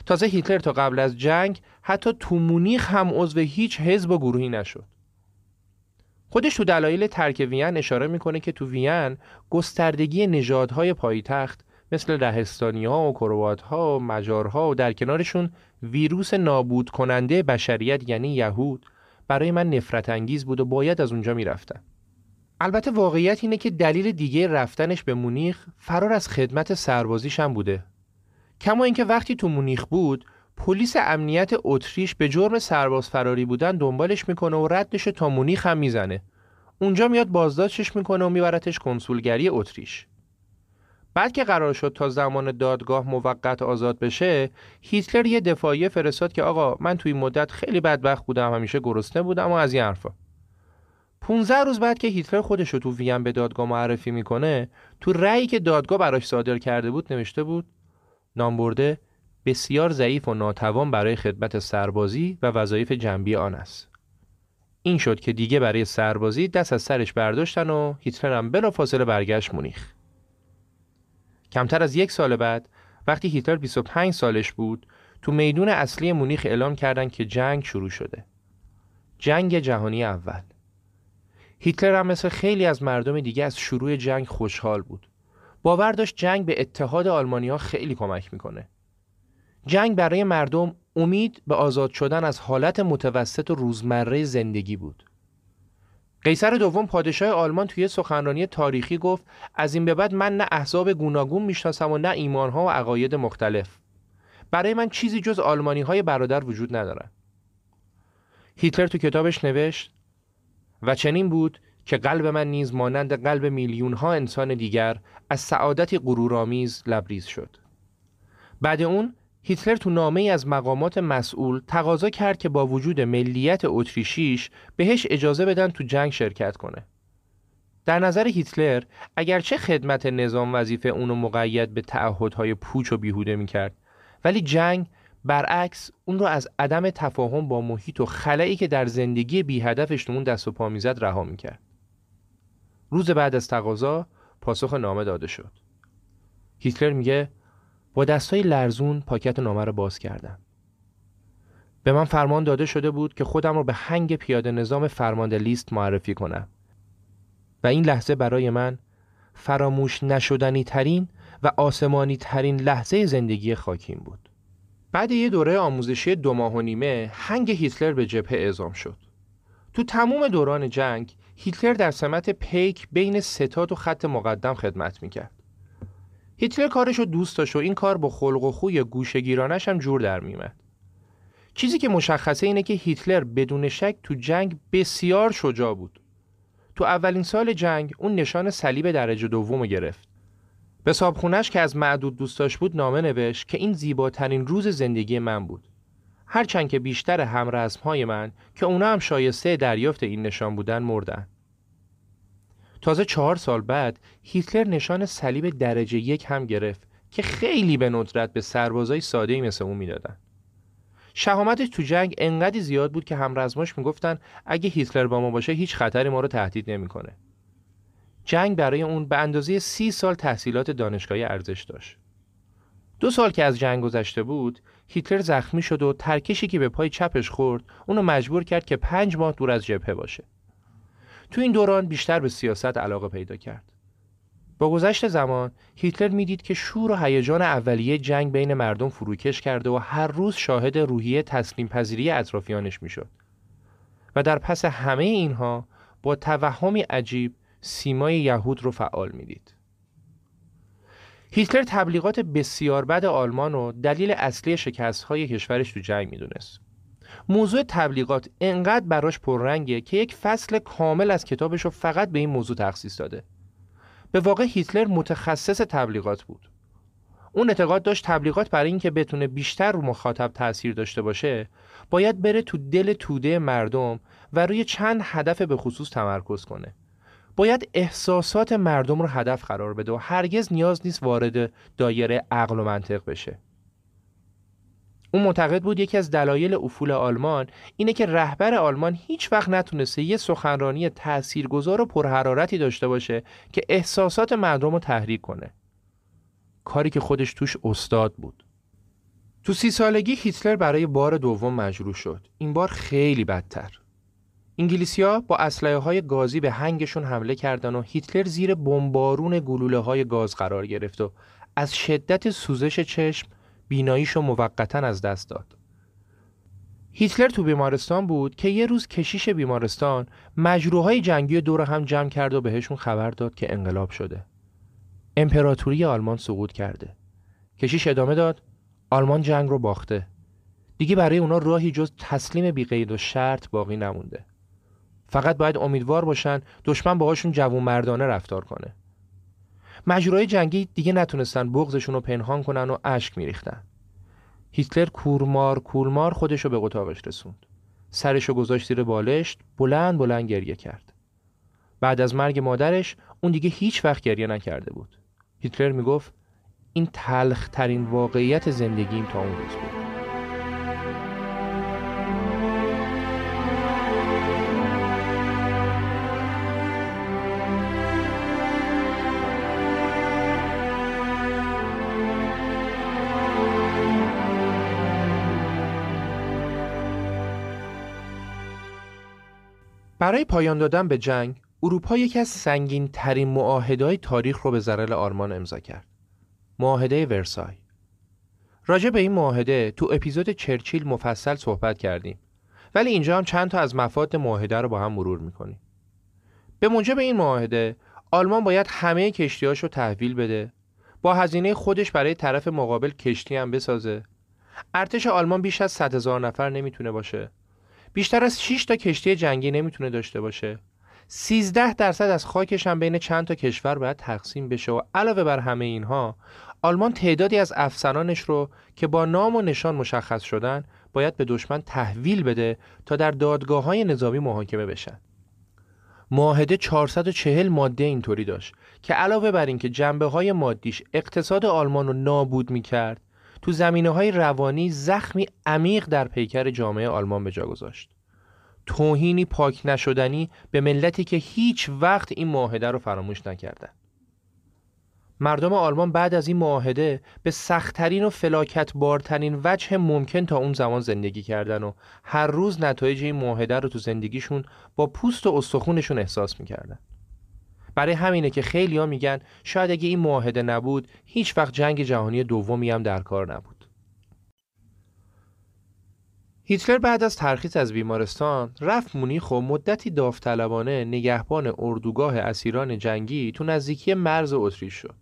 تازه هیتلر تا قبل از جنگ حتی تو مونیخ هم عضو هیچ حزب و گروهی نشد خودش تو دلایل ترک وین اشاره می‌کنه که تو وین گستردگی نژادهای پایتخت مثل لهستانی ها و کروات ها و مجارها و در کنارشون ویروس نابود کننده بشریت یعنی یهود برای من نفرت انگیز بود و باید از اونجا می‌رفتم. البته واقعیت اینه که دلیل دیگه رفتنش به مونیخ فرار از خدمت سربازیش هم بوده. کما اینکه وقتی تو مونیخ بود پلیس امنیت اتریش به جرم سرباز فراری بودن دنبالش می‌کنه و ردش تا مونیخ هم می‌زنه. اونجا میاد بازداشتش می‌کنه و میبرتش کنسولگری اتریش. بعد که قرار شد تا زمان دادگاه موقت آزاد بشه هیتلر یه دفاعیه فرستاد که آقا من توی مدت خیلی بدبخت بودم همیشه گرسنه بودم و از این حرفا 15 روز بعد که هیتلر خودش رو تو وین به دادگاه معرفی می‌کنه تو رأیی که دادگاه براش صادر کرده بود نوشته بود نامبرده بسیار ضعیف و ناتوان برای خدمت سربازی و وظایف جنبی آن است. این شد که دیگه برای سربازی دست از سرش برداشتن و هیتلر هم بلافاصله برگشت مونیخ. کمتر از یک سال بعد وقتی هیتلر 25 سالش بود تو میدون اصلی مونیخ اعلام کردند که جنگ شروع شده. جنگ جهانی اول. هیتلر هم مثل خیلی از مردم دیگه از شروع جنگ خوشحال بود. باور داشت جنگ به اتحاد آلمانیا خیلی کمک می‌کنه. جنگ برای مردم امید به آزاد شدن از حالت متوسط و روزمره زندگی بود. قیصر دوم پادشاه آلمان توی سخنرانی تاریخی گفت از این به بعد من نه احزاب گوناگون می‌شناسم و نه ایمانها و عقاید مختلف. برای من چیزی جز آلمانی های برادر وجود ندارد. هیتلر تو کتابش نوشت و چنین بود که قلب من نیز مانند قلب میلیون ها انسان دیگر از سعادتی غرورآمیز لبریز شد بعد اون هیتلر تو نامه ای از مقامات مسئول تقاضا کرد که با وجود ملیت اتریشیش بهش اجازه بدن تو جنگ شرکت کنه. در نظر هیتلر اگرچه خدمت نظام وظیفه اونو مقید به تعهدهای پوچ و بیهوده می‌کرد ولی جنگ برعکس اون رو از عدم تفاهم با محیط و خلایی که در زندگی بی هدفش اون دست و پا می‌زد رها می‌کرد. روز بعد از تقاضا پاسخ نامه داده شد. هیتلر میگه با دستای لرزون پاکت نامه رو باز کردم. به من فرمان داده شده بود که خودم رو به هنگ پیاده نظام فرمانده لیست معرفی کنم و این لحظه برای من فراموش نشدنی ترین و آسمانی ترین لحظه زندگی خاکیم بود. بعد یه دوره آموزشی دو ماه و نیمه هنگ هیتلر به جبهه اعزام شد. تو تموم دوران جنگ هیتلر در سمت پیک بین ستاد و خط مقدم خدمت می‌کرد. هیتلر کارش رو دوست داشت و این کار با خلق و خوی گوشگیرانش هم جور در میمد. چیزی که مشخصه اینه که هیتلر بدون شک تو جنگ بسیار شجاع بود. تو اولین سال جنگ اون نشان صلیب درجه دوم گرفت. به صابخونش که از معدود دوستاش بود نامه نوشت که این زیباترین روز زندگی من بود. هرچند که بیشتر همرزمهای من که اونا هم شایسته دریافت این نشان بودن مردن. تازه چهار سال بعد هیتلر نشان صلیب درجه یک هم گرفت که خیلی به ندرت به سربازای ساده مثل اون می‌دادن. شهامتش تو جنگ انقدی زیاد بود که همرزماش می‌گفتن اگه هیتلر با ما باشه هیچ خطری ما رو تهدید نمی‌کنه. جنگ برای اون به اندازه سی سال تحصیلات دانشگاهی ارزش داشت. دو سال که از جنگ گذشته بود هیتلر زخمی شد و ترکشی که به پای چپش خورد اونو مجبور کرد که پنج ماه دور از جبهه باشه. تو این دوران بیشتر به سیاست علاقه پیدا کرد. با گذشت زمان هیتلر می‌دید که شور و هیجان اولیه جنگ بین مردم فروکش کرده و هر روز شاهد روحیه تسلیم پذیری اطرافیانش می‌شد. و در پس همه اینها با توهمی عجیب سیمای یهود رو فعال می‌دید. هیتلر تبلیغات بسیار بد آلمان و دلیل اصلی شکست های کشورش تو جنگ می‌دونست. موضوع تبلیغات انقدر براش پررنگه که یک فصل کامل از کتابش رو فقط به این موضوع تخصیص داده. به واقع هیتلر متخصص تبلیغات بود. اون اعتقاد داشت تبلیغات برای اینکه بتونه بیشتر رو مخاطب تاثیر داشته باشه باید بره تو دل توده مردم و روی چند هدف به خصوص تمرکز کنه باید احساسات مردم رو هدف قرار بده و هرگز نیاز نیست وارد دایره عقل و منطق بشه. اون معتقد بود یکی از دلایل افول آلمان اینه که رهبر آلمان هیچ وقت نتونسته یه سخنرانی تاثیرگذار و پرحرارتی داشته باشه که احساسات مردم رو تحریک کنه. کاری که خودش توش استاد بود. تو سی سالگی هیتلر برای بار دوم مجروح شد. این بار خیلی بدتر. انگلیسیا با اسلحه های گازی به هنگشون حمله کردن و هیتلر زیر بمبارون گلوله های گاز قرار گرفت و از شدت سوزش چشم بیناییشو موقتا از دست داد. هیتلر تو بیمارستان بود که یه روز کشیش بیمارستان مجروحای جنگی دور هم جمع کرد و بهشون خبر داد که انقلاب شده. امپراتوری آلمان سقوط کرده. کشیش ادامه داد آلمان جنگ رو باخته. دیگه برای اونا راهی جز تسلیم بیقید و شرط باقی نمونده. فقط باید امیدوار باشن دشمن باهاشون جوون مردانه رفتار کنه. مجروهای جنگی دیگه نتونستن بغزشون رو پنهان کنن و اشک میریختن. هیتلر کورمار کورمار خودش رو به اتاقش رسوند. سرش رو گذاشت زیر بالشت بلند بلند گریه کرد. بعد از مرگ مادرش اون دیگه هیچ وقت گریه نکرده بود. هیتلر می‌گفت این تلخ ترین واقعیت زندگیم تا اون روز بود. برای پایان دادن به جنگ اروپا یکی از سنگین ترین معاهده تاریخ رو به ضرر آلمان امضا کرد. معاهده ورسای. راجع به این معاهده تو اپیزود چرچیل مفصل صحبت کردیم. ولی اینجا هم چند تا از مفاد معاهده رو با هم مرور می‌کنیم. به موجب این معاهده آلمان باید همه کشتیاش رو تحویل بده با هزینه خودش برای طرف مقابل کشتی هم بسازه ارتش آلمان بیش از 100 هزار نفر نمی‌تونه باشه بیشتر از 6 تا کشتی جنگی نمی‌تونه داشته باشه. 13 درصد از خاکش هم بین چند تا کشور باید تقسیم بشه و علاوه بر همه اینها آلمان تعدادی از افسرانش رو که با نام و نشان مشخص شدن باید به دشمن تحویل بده تا در دادگاه های نظامی محاکمه بشن. معاهده 440 ماده اینطوری داشت که علاوه بر اینکه جنبه های مادیش اقتصاد آلمان رو نابود می‌کرد تو زمینه های روانی زخمی عمیق در پیکر جامعه آلمان به جا گذاشت. توهینی پاک نشدنی به ملتی که هیچ وقت این معاهده رو فراموش نکردن. مردم آلمان بعد از این معاهده به سختترین و فلاکت بارترین وجه ممکن تا اون زمان زندگی کردن و هر روز نتایج این معاهده رو تو زندگیشون با پوست و استخونشون احساس می‌کردن. برای همینه که خیلی ها میگن شاید اگه این معاهده نبود هیچ وقت جنگ جهانی دومی هم در کار نبود. هیتلر بعد از ترخیص از بیمارستان رفت مونیخ و مدتی داوطلبانه نگهبان اردوگاه اسیران جنگی تو نزدیکی مرز اتریش شد.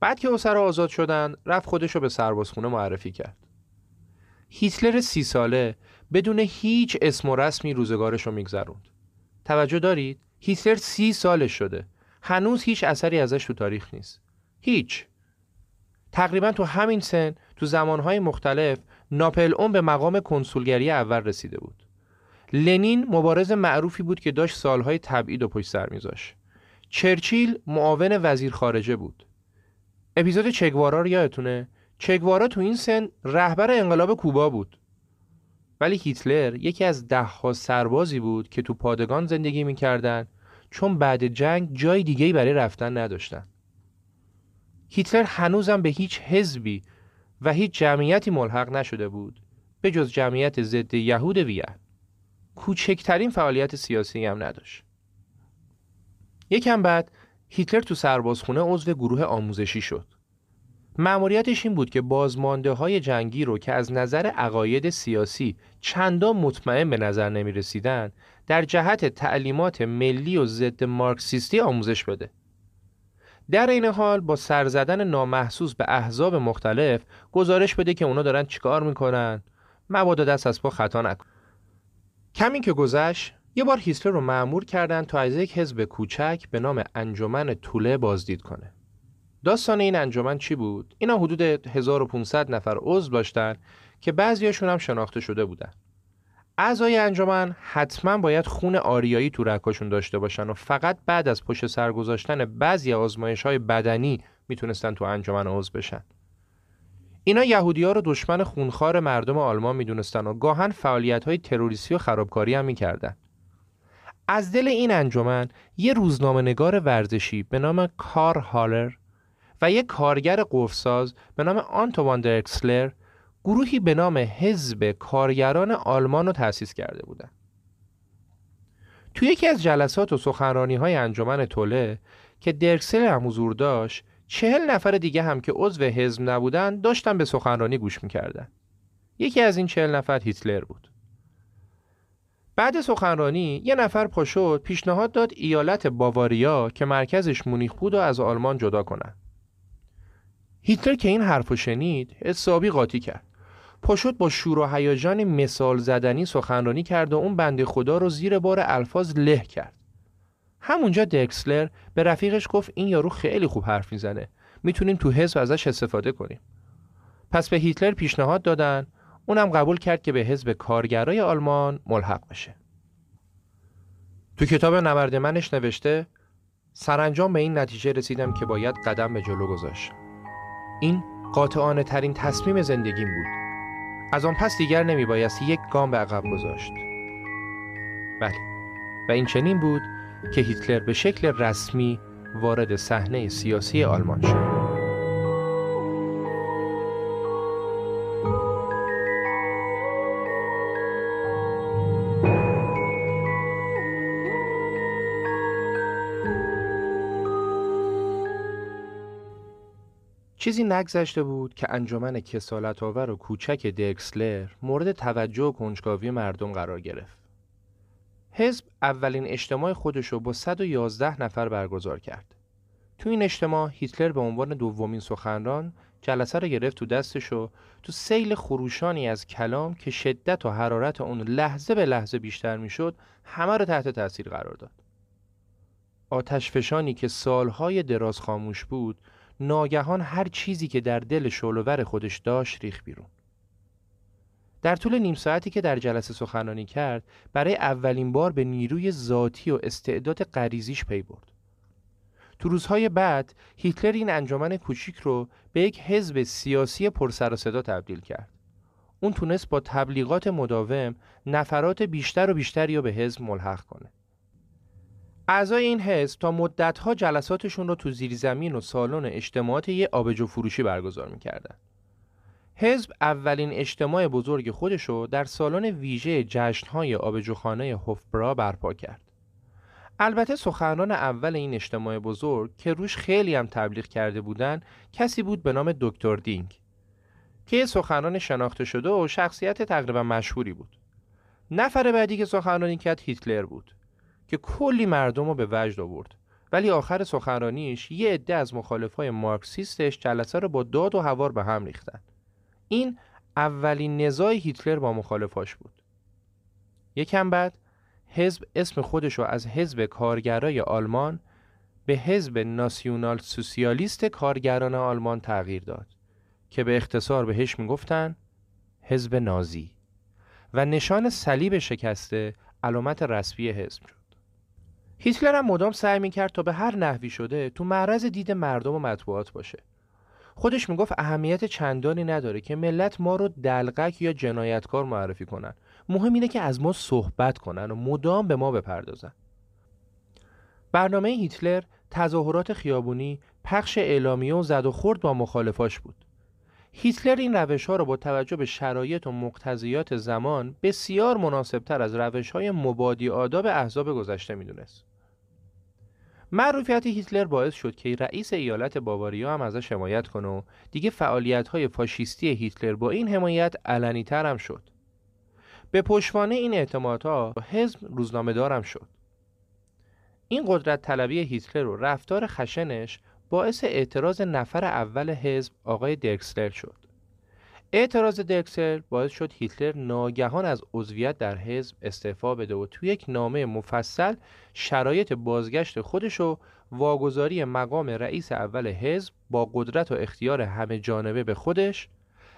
بعد که اسرا آزاد شدن رفت خودشو به سربازخونه معرفی کرد. هیتلر سی ساله بدون هیچ اسم و رسمی روزگارش رو میگذروند. توجه دارید؟ هیتلر سی سالش شده. هنوز هیچ اثری ازش تو تاریخ نیست. هیچ. تقریبا تو همین سن تو زمانهای مختلف ناپل اون به مقام کنسولگری اول رسیده بود. لنین مبارز معروفی بود که داشت سالهای تبعید و پشت سر میذاش. چرچیل معاون وزیر خارجه بود. اپیزود چگوارا رو یادتونه؟ چگوارا تو این سن رهبر انقلاب کوبا بود. ولی هیتلر یکی از ده ها سربازی بود که تو پادگان زندگی می‌کردن چون بعد جنگ جای دیگهی برای رفتن نداشتن. هیتلر هنوزم به هیچ حزبی و هیچ جمعیتی ملحق نشده بود به جز جمعیت ضد یهود وین کوچکترین فعالیت سیاسی هم نداشت. یکم بعد هیتلر تو سربازخونه عضو گروه آموزشی شد. مأموریتش این بود که بازمانده های جنگی رو که از نظر عقاید سیاسی چندان مطمئن به نظر نمی رسیدن در جهت تعلیمات ملی و ضد مارکسیستی آموزش بده. در این حال با سر زدن نامحسوس به احزاب مختلف گزارش بده که اونا دارن چیکار می‌کنن مبادا دست از پا خطا نکن. کمی که گذشت یه بار هیتلر رو معمور کردن تا از یک حزب کوچک به نام انجمن طوله بازدید کنه. داستان این انجمن چی بود؟ اینا حدود 1500 نفر عضو داشتن که بعضیاشون هم شناخته شده بودن. اعضای انجمن حتما باید خون آریایی تو رکاشون داشته باشن و فقط بعد از پشت سر گذاشتن بعضی آزمایش های بدنی می‌تونستن تو انجمن عضو بشن. اینا یهودی ها رو دشمن خونخوار مردم آلمان می‌دونستن و گاهن فعالیت های تروریستی و خرابکاری هم می‌کردن. از دل این انجمن یه روزنامه نگار ورزشی به نام کار هالر و یک کارگر قفساز به نام آنتوان درکسلر گروهی به نام حزب کارگران آلمان رو تأسیس کرده بودند. توی یکی از جلسات و سخنرانی های انجمن توله که درکسلر هم حضور داشت چهل نفر دیگه هم که عضو حزب نبودن داشتن به سخنرانی گوش می‌کردن. یکی از این چهل نفر هیتلر بود. بعد سخنرانی یه نفر پاشد پیشنهاد داد ایالت باواریا که مرکزش مونیخ بود و از آلمان جدا کنن. هیتلر که این حرفو شنید حسابی قاطی کرد. پاشد با شور و هیجان مثال زدنی سخنرانی کرد و اون بنده خدا رو زیر بار الفاظ له کرد. همونجا دکسلر به رفیقش گفت این یارو خیلی خوب حرف می‌زنه. می‌تونیم تو حزب ازش استفاده کنیم. پس به هیتلر پیشنهاد دادن. اونم قبول کرد که به حزب کارگرای آلمان ملحق بشه. تو کتاب نبرد منش نوشته سرانجام به این نتیجه رسیدم که باید قدم به جلو گذاشت این قاطعانه ترین تصمیم زندگیم بود. از آن پس دیگر نمی بایست یک گام به عقب گذاشت. بله و این چنین بود که هیتلر به شکل رسمی وارد صحنه سیاسی آلمان شد. چیزی نگذشته بود که انجمن کسالت آور و کوچک دکسلر مورد توجه و کنجکاوی مردم قرار گرفت. حزب اولین اجتماع خودش رو با 111 نفر برگزار کرد. تو این اجتماع هیتلر به عنوان دومین سخنران جلسه رو گرفت تو دستش و تو سیل خروشانی از کلام که شدت و حرارت اون لحظه به لحظه بیشتر می‌شد همه رو تحت تاثیر قرار داد. آتشفشانی که سالهای دراز خاموش بود ناگهان هر چیزی که در دل شولور خودش داشت ریخ بیرون. در طول نیم ساعتی که در جلسه سخنرانی کرد برای اولین بار به نیروی ذاتی و استعداد غریزیش پی برد. تو روزهای بعد هیتلر این انجمن کوچیک رو به یک حزب سیاسی پرسر و صدا تبدیل کرد. اون تونست با تبلیغات مداوم نفرات بیشتر و بیشتری رو به حزب ملحق کنه. اعضای این حزب تا مدتها جلساتشون رو تو زیرزمین و سالن اجتماعات یه آبجو فروشی برگزار می‌کردن. حزب اولین اجتماع بزرگ خودش رو در سالن ویژه جشنهای آبجوخانه هوفبرا برپا کرد. البته سخنران اول این اجتماع بزرگ که روش خیلی هم تبلیغ کرده بودن کسی بود به نام دکتر دینگ که سخنران شناخته شده و شخصیت تقریبا مشهوری بود. نفر بعدی که سخنرانی کرد هیتلر بود. که کلی مردم رو به وجد آورد. ولی آخر سخنرانیش یه عده از مخالفای مارکسیستش جلسه رو با داد و هوار به هم ریختن. این اولین نزاع هیتلر با مخالفاش بود. یکم بعد حزب اسم خودش رو از حزب کارگرای آلمان به حزب ناسیونال سوسیالیست کارگران آلمان تغییر داد که به اختصار بهش می‌گفتن حزب نازی و نشان صلیب شکسته علامت رسمی حزب شد. هیتلر هم مدام سعی می‌کرد تا به هر نحوی شده تو معرض دید مردم و مطبوعات باشه. خودش می‌گفت اهمیت چندانی نداره که ملت ما رو دلقک یا جنایتکار معرفی کنن. مهم اینه که از ما صحبت کنن و مدام به ما بپردازن. برنامه هیتلر تظاهرات خیابونی پخش اعلامیه و زد و خورد با مخالفاش بود. هیتلر این روش ها رو با توجه به شرایط و مقتضیات زمان بسیار مناسبتر از روش های مبادی آداب احزاب گذشته می‌دونست. معروفیت هیتلر باعث شد که رئیس ایالت باواریا هم ازش حمایت کنه و دیگه فعالیت های فاشیستی هیتلر با این حمایت علنی هم شد. به پشتوانه این اعتمادها حزب روزنامه دارم شد. این قدرت طلبی هیتلر و رفتار خشنش باعث اعتراض نفر اول حزب آقای درکسلر شد. اعتراض درکسلر باعث شد هیتلر ناگهان از عضویت در حزب استعفا بده و توی یک نامه مفصل شرایط بازگشت خودش و واگذاری مقام رئیس اول حزب با قدرت و اختیار همه جانبه به خودش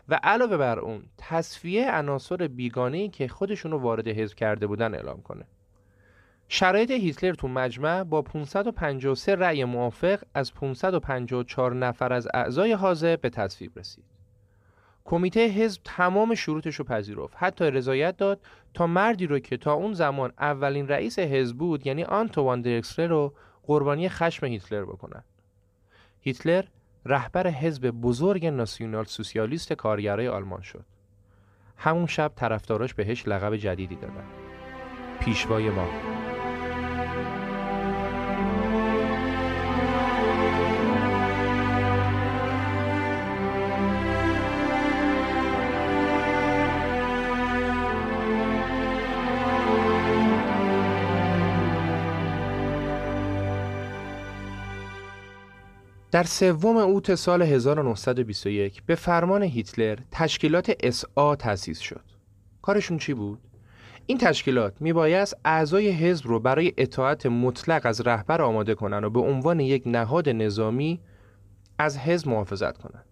و علاوه بر اون تصفیه عناصر بیگانه‌ای که خودشونو وارد حزب کرده بودن اعلام کنه. شرایط هیتلر تو مجمع با 553 رأی موافق از 554 نفر از اعضای حاضر به تصویب رسید. کمیته حزب تمام شروطش رو پذیرفت. حتی رضایت داد تا مردی رو که تا اون زمان اولین رئیس حزب بود یعنی آنتوان درکسلر رو قربانی خشم هیتلر بکنن. هیتلر رهبر حزب بزرگ ناسیونال سوسیالیست کارگرای آلمان شد. همون شب طرفداراش بهش لقب جدیدی دادن. پیشوای ما. در سوم اوت سال 1921 به فرمان هیتلر تشکیلات اسا تأسیس شد. کارشون چی بود؟ این تشکیلات میبایست اعضای حزب رو برای اطاعت مطلق از رهبر آماده کنن و به عنوان یک نهاد نظامی از حزب محافظت کنند.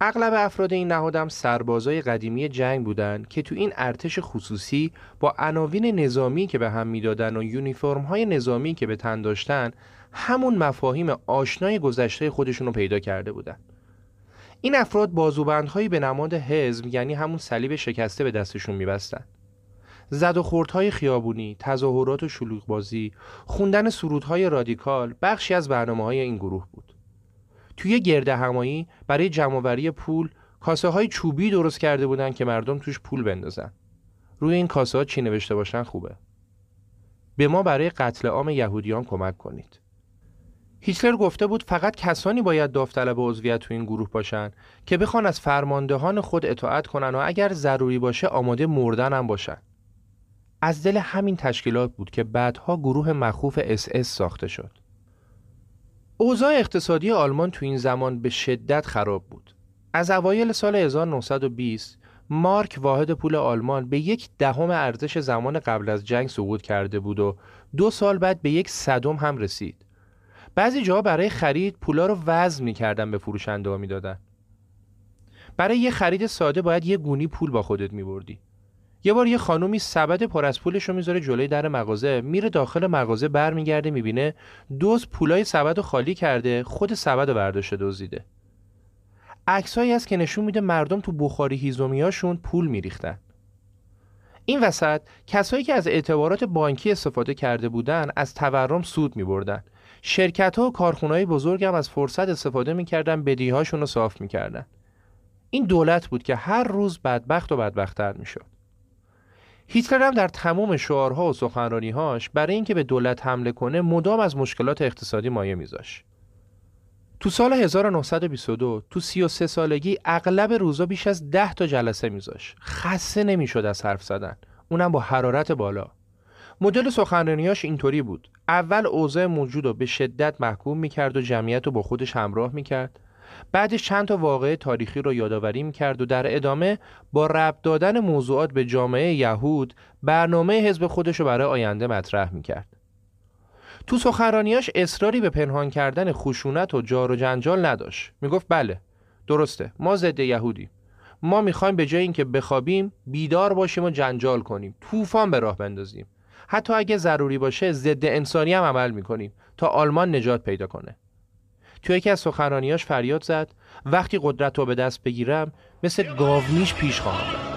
اغلب افراد این نهادم سربازای قدیمی جنگ بودند که تو این ارتش خصوصی با عناوین نظامی که به هم می‌دادن و یونیفرم های نظامی که به تن داشتن همون مفاهیم آشنای گذشته خودشون رو پیدا کرده بودن این افراد بازوبندهایی به نماد حزب یعنی همون صلیب شکسته به دستشون میبستن زد و خوردهای خیابونی، تظاهرات و شلوغ بازی، خوندن سرودهای رادیکال بخشی از برنامه های این گروه بود. توی گرده همایی برای جمعوری پول کاسه های چوبی درست کرده بودن که مردم توش پول بندازن. روی این کاسه ها چی نوشته باشن خوبه. به ما برای قتل عام یهودیان کمک کنید. هیتلر گفته بود فقط کسانی باید داوطلب عضویت تو این گروه باشن که بخوان از فرماندهان خود اطاعت کنن و اگر ضروری باشه آماده مردن هم باشن. از دل همین تشکیلات بود که بعدها گروه مخوف اس اس ساخته شد. اوضاع اقتصادی آلمان تو این زمان به شدت خراب بود. از اوایل سال 1920 مارک واحد پول آلمان به یک دهم ارزش زمان قبل از جنگ سقوط کرده بود و دو سال بعد به یک صدم هم رسید. بعضی جاها برای خرید پولا رو وزن می‌کردن به فروشنده ها می‌دادن. برای یه خرید ساده باید یه گونی پول با خودت میبردی. یه بار یه خانومی سبد پر از پولش رو می‌ذاره جلوی در مغازه میره داخل مغازه برمیگرده می‌بینه دوز پولای سبد رو خالی کرده خود سبد رو برداشته دزدیده. عکسایی هست که نشون میده مردم تو بخاری هیزومیاشون پول میریختن. این وسط کسایی که از اعتبارات بانکی استفاده کرده بودن از تورم سود میبردن. شرکت ها و کارخونه بزرگ هم از فرصت استفاده می‌کردن بدیهاشون رو صاف می‌کردن. این دولت بود که هر روز بدبخت و بدبختتر می‌شد. هیتلر هم در تمام شعارها و سخنرانیهاش برای اینکه به دولت حمله کنه مدام از مشکلات اقتصادی مایه میذاش تو سال 1922 تو 33 سالگی اغلب روزا بیش از 10 تا جلسه میذاش خسته نمی‌شد از حرف زدن. اونم با حرارت بالا. مدل سخنرانیاش اینطوری بود. اول اوضاع موجود رو به شدت محکوم می‌کرد و جمعیت رو با خودش همراه می‌کرد. بعدش چند تا واقعه تاریخی رو یادآوری می‌کرد و در ادامه با ربط دادن موضوعات به جامعه یهود برنامه حزب خودش رو برای آینده مطرح می‌کرد. تو سخنرانیاش اصراری به پنهان کردن خشونت و جار و جنجال نداشت. می‌گفت بله درسته ما ضد یهودی ما می‌خوایم به جای اینکه بخوابیم بیدار باشیم و جنجال کنیم. طوفان به راه بندازیم. حتی اگه ضروری باشه ضد انسانی هم عمل می‌کنیم تا آلمان نجات پیدا کنه. تو یکی از سخنرانیاش فریاد زد وقتی قدرت رو به دست بگیرم مثل گاومیش پیش خواهم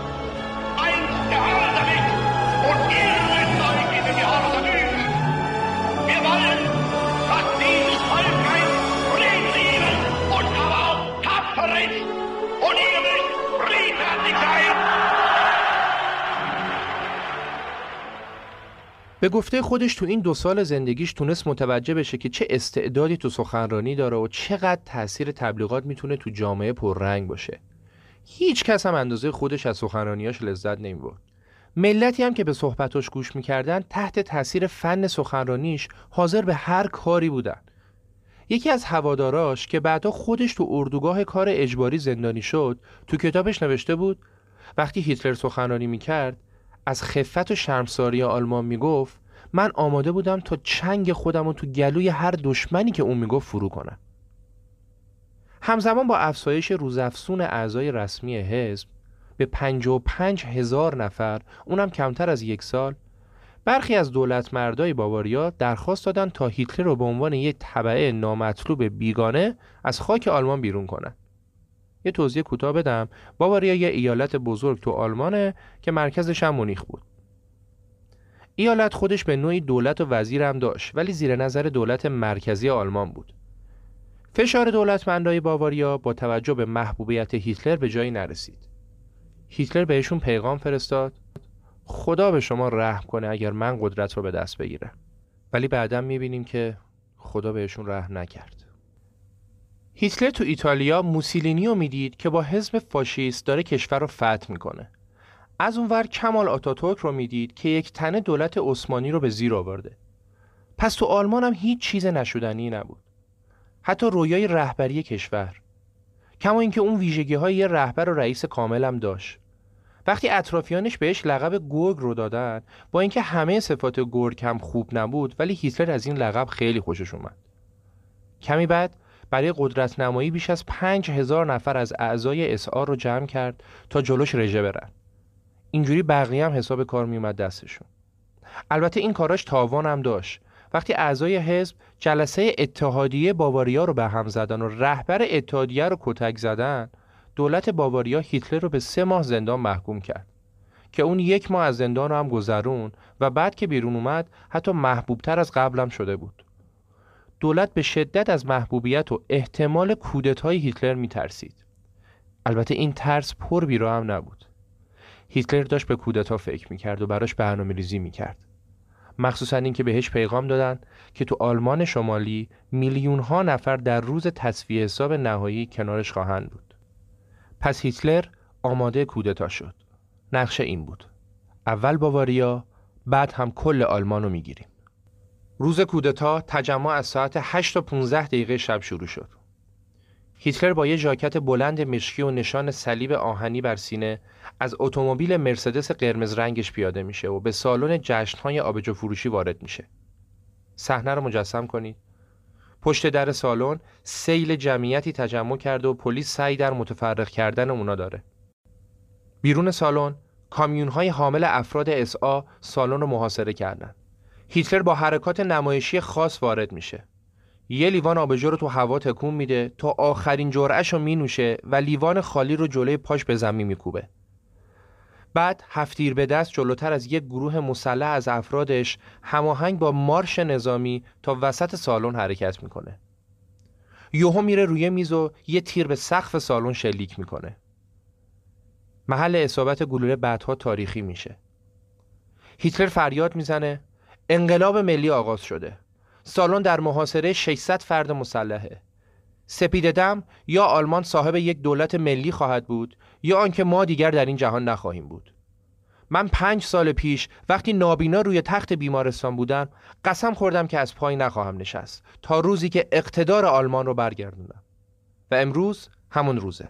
به گفته خودش تو این دو سال زندگیش تونست متوجه بشه که چه استعدادی تو سخنرانی داره و چقدر تاثیر تبلیغات می‌تونه تو جامعه پررنگ باشه. هیچ کس هم اندازه خودش از سخنرانیاش لذت نمی‌برد. ملتی هم که به صحبتاش گوش می‌کردن تحت تاثیر فن سخنرانیش حاضر به هر کاری بودن. یکی از هواداراش که بعدا خودش تو اردوگاه کار اجباری زندانی شد تو کتابش نوشته بود وقتی هیتلر سخنرانی می‌کرد از خفت و شرمساری آلمان می‌گفت من آماده بودم تا چنگ خودم رو تو گلوی هر دشمنی که اون می‌گفت فرو کنم همزمان با افزایش روزافزون اعضای رسمی حزب به 55 هزار نفر اونم کمتر از یک سال برخی از دولت مردای باواریا درخواست دادن تا هیتلر رو به عنوان یک طبعه نامطلوب بیگانه از خاک آلمان بیرون کنن. یه توضیح کوتاه بدم باواریا یه ایالت بزرگ تو آلمانه که مرکزش هم مونیخ بود. ایالت خودش به نوعی دولت و وزیر هم داشت ولی زیر نظر دولت مرکزی آلمان بود. فشار دولتمندای باواریا با توجه به محبوبیت هیتلر به جایی نرسید. هیتلر بهشون پیغام فرستاد خدا به شما رحم کنه اگر من قدرت رو به دست بگیرم ولی بعدا می‌بینیم که خدا بهشون رحم نکرد هیتلر تو ایتالیا موسولینی رو می‌دید که با حزب فاشیست داره کشور رو فتح می‌کنه. از اونور کمال آتاتورک رو می‌دید که یک تنه دولت عثمانی رو به زیر آورده. پس تو آلمان هم هیچ چیز نشدنی نبود. حتی رویای رهبری کشور. کما اینکه اون ویژگی های یه رهبر و رئیس کامل هم داشت. وقتی اطرافیانش بهش لقب گرگ رو دادن با اینکه همه صفات گرگ هم خوب نبود ولی هیتلر از این لقب خیلی خوشش اومد. کمی بعد برای قدرت نمایی بیش از پنج هزار نفر از اعضای اسعار رو جمع کرد تا جلوش رژه برن. اینجوری بقیه هم حساب کار میومد دستشون. البته این کاراش تاوان هم داشت. وقتی اعضای حزب جلسه اتحادیه باواریا رو به هم زدن و رهبر اتحادیه رو کتک زدن دولت باواریا هیتلر رو به سه ماه زندان محکوم کرد. که اون یک ماه از زندان رو هم گذرون و بعد که بیرون اومد حتی محبوبتر از قبلم شده بود. دولت به شدت از محبوبیت و احتمال کودتای هیتلر میترسید. البته این ترس پر بیرا هم نبود. هیتلر داشت به کودتا فکر می‌کرد و براش برنامه ریزی می‌کرد. مخصوصا اینکه بهش پیغام دادن که تو آلمان شمالی میلیون ها نفر در روز تصفیه حساب نهایی کنارش خواهند بود. پس هیتلر آماده کودتا شد. نقشه این بود. اول باواریا بعد هم کل آلمان رو می‌گیریم. روز کودتا تجمع از ساعت 8 تا 15 دقیقه شب شروع شد هیتلر با یه ژاکت بلند مشکی و نشان صلیب آهنی بر سینه از اتومبیل مرسدس قرمز رنگش پیاده میشه و به سالن جشنهای آبجو فروشی وارد میشه. صحنه رو مجسم کنید. پشت در سالن سیل جمعیتی تجمع کرده و پلیس سعی در متفرق کردن اونا داره. بیرون سالن کامیون های حامل افراد اسا سالن رو محاصره کردن. هیتلر با حرکات نمایشی خاص وارد میشه. یه لیوان آبجو رو تو هوا تکون میده تا آخرین جرعش رو مینوشه و لیوان خالی رو جلوی پاش به زمین میکوبه. بعد هفتیر به دست جلوتر از یک گروه مسلح از افرادش هماهنگ با مارش نظامی تا وسط سالن حرکت می‌کنه. یوهو میره روی میز و یه تیر به سقف سالن شلیک می‌کنه. محل اصابت گلوله بعدها تاریخی میشه. هیتلر فریاد می‌زنه انقلاب ملی آغاز شده. سالن در محاصره 600 فرد مسلحه. سپید دم یا آلمان صاحب یک دولت ملی خواهد بود یا آنکه ما دیگر در این جهان نخواهیم بود من پنج سال پیش وقتی نابینا روی تخت بیمارستان بودم قسم خوردم که از پای نخواهم نشست تا روزی که اقتدار آلمان رو برگردونم و امروز همون روزه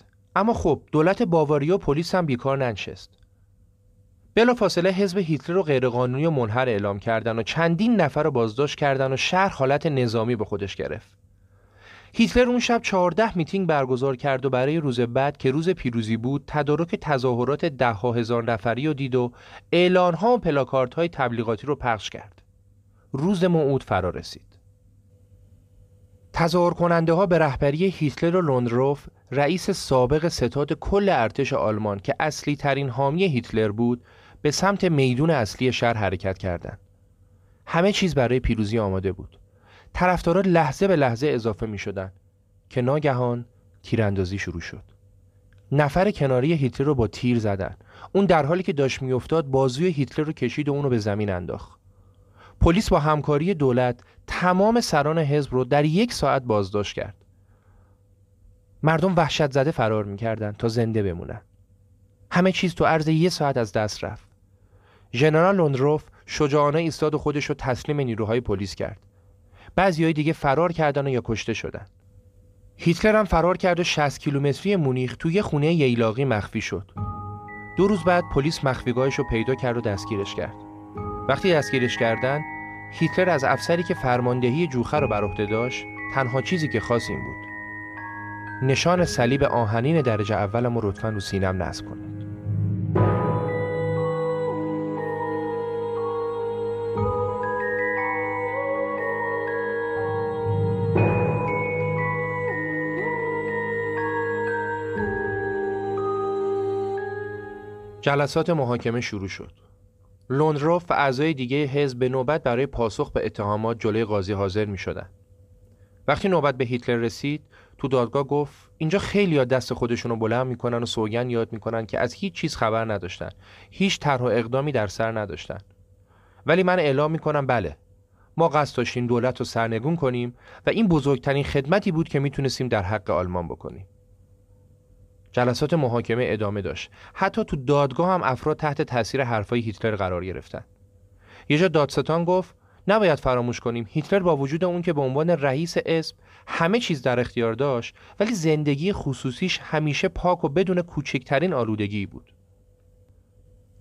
اما خب دولت باواریا و پلیس هم بیکار ننشست. بلا فاصله حزب هیتلر رو غیرقانونی و منحر اعلام کردن و چندین نفر رو بازداشت کردن و شهر حالت نظامی به خودش گرفت. هیتلر اون شب 14 میتینگ برگزار کرد و برای روز بعد که روز پیروزی بود تدارک تظاهرات ده ها هزار نفری رو دید و اعلان ها و پلاکارت های تبلیغاتی رو پخش کرد. روز موعود فرا رسید. تظاهر کننده ها به رهبری هیتلر و لوندروف رئیس سابق ستاد کل ارتش آلمان که اصلی ترین حامی هیتلر بود به سمت میدون اصلی شهر حرکت کردند. همه چیز برای پیروزی آماده بود. طرفدارا لحظه به لحظه اضافه می شدن که ناگهان تیراندازی شروع شد. نفر کناری هیتلر رو با تیر زدن. اون در حالی که داشت میافتاد بازوی هیتلر رو کشید و اون رو به زمین انداخت. پلیس با همکاری دولت تمام سران حزب رو در یک ساعت بازداشت کرد. مردم وحشت زده فرار می‌کردند تا زنده بمونن. همه چیز تو عرض یک ساعت از دست رفت. ژنرال لوندروف شجاعانه ایستاد و خودش رو تسلیم نیروهای پلیس کرد. بعضیهای دیگه فرار کردن و یا کشته شدن. هیتلر هم فرار کرد و 60 کیلومتری مونیخ توی خونه ییلاقی مخفی شد. دو روز بعد پلیس مخفیگاهش رو پیدا کرد و دستگیرش کرد. وقتی دستگیرش کردن هیتلر از افسری که فرماندهی جوخه رو بر عهده داشت تنها چیزی که خواست این بود نشان صلیب آهنین درجه اولم رو لطفا رو سینم نصب کنید جلسات محاکمه شروع شد لوندروف و اعضای دیگه حزب به نوبت برای پاسخ به اتهامات جلوی قاضی حاضر می شدن. وقتی نوبت به هیتلر رسید تو دادگاه گفت اینجا خیلی ها دست خودشونو بلند می‌کنن و سوگن یاد می‌کنن که از هیچ چیز خبر نداشتن. هیچ طرح و اقدامی در سر نداشتن. ولی من اعلام می‌کنم بله. ما قصد داشتیم دولت رو سرنگون کنیم و این بزرگترین خدمتی بود که می‌تونستیم در حق آلمان بکنیم. جلسات محاکمه ادامه داشت. حتی تو دادگاه هم افراد تحت تاثیر حرفای هیتلر قرار گرفتن. یه جا دادستان گفت نباید فراموش کنیم هیتلر با وجود اون که به عنوان رئیس اسم همه چیز در اختیار داشت ولی زندگی خصوصیش همیشه پاک و بدون کوچکترین آلودگی بود.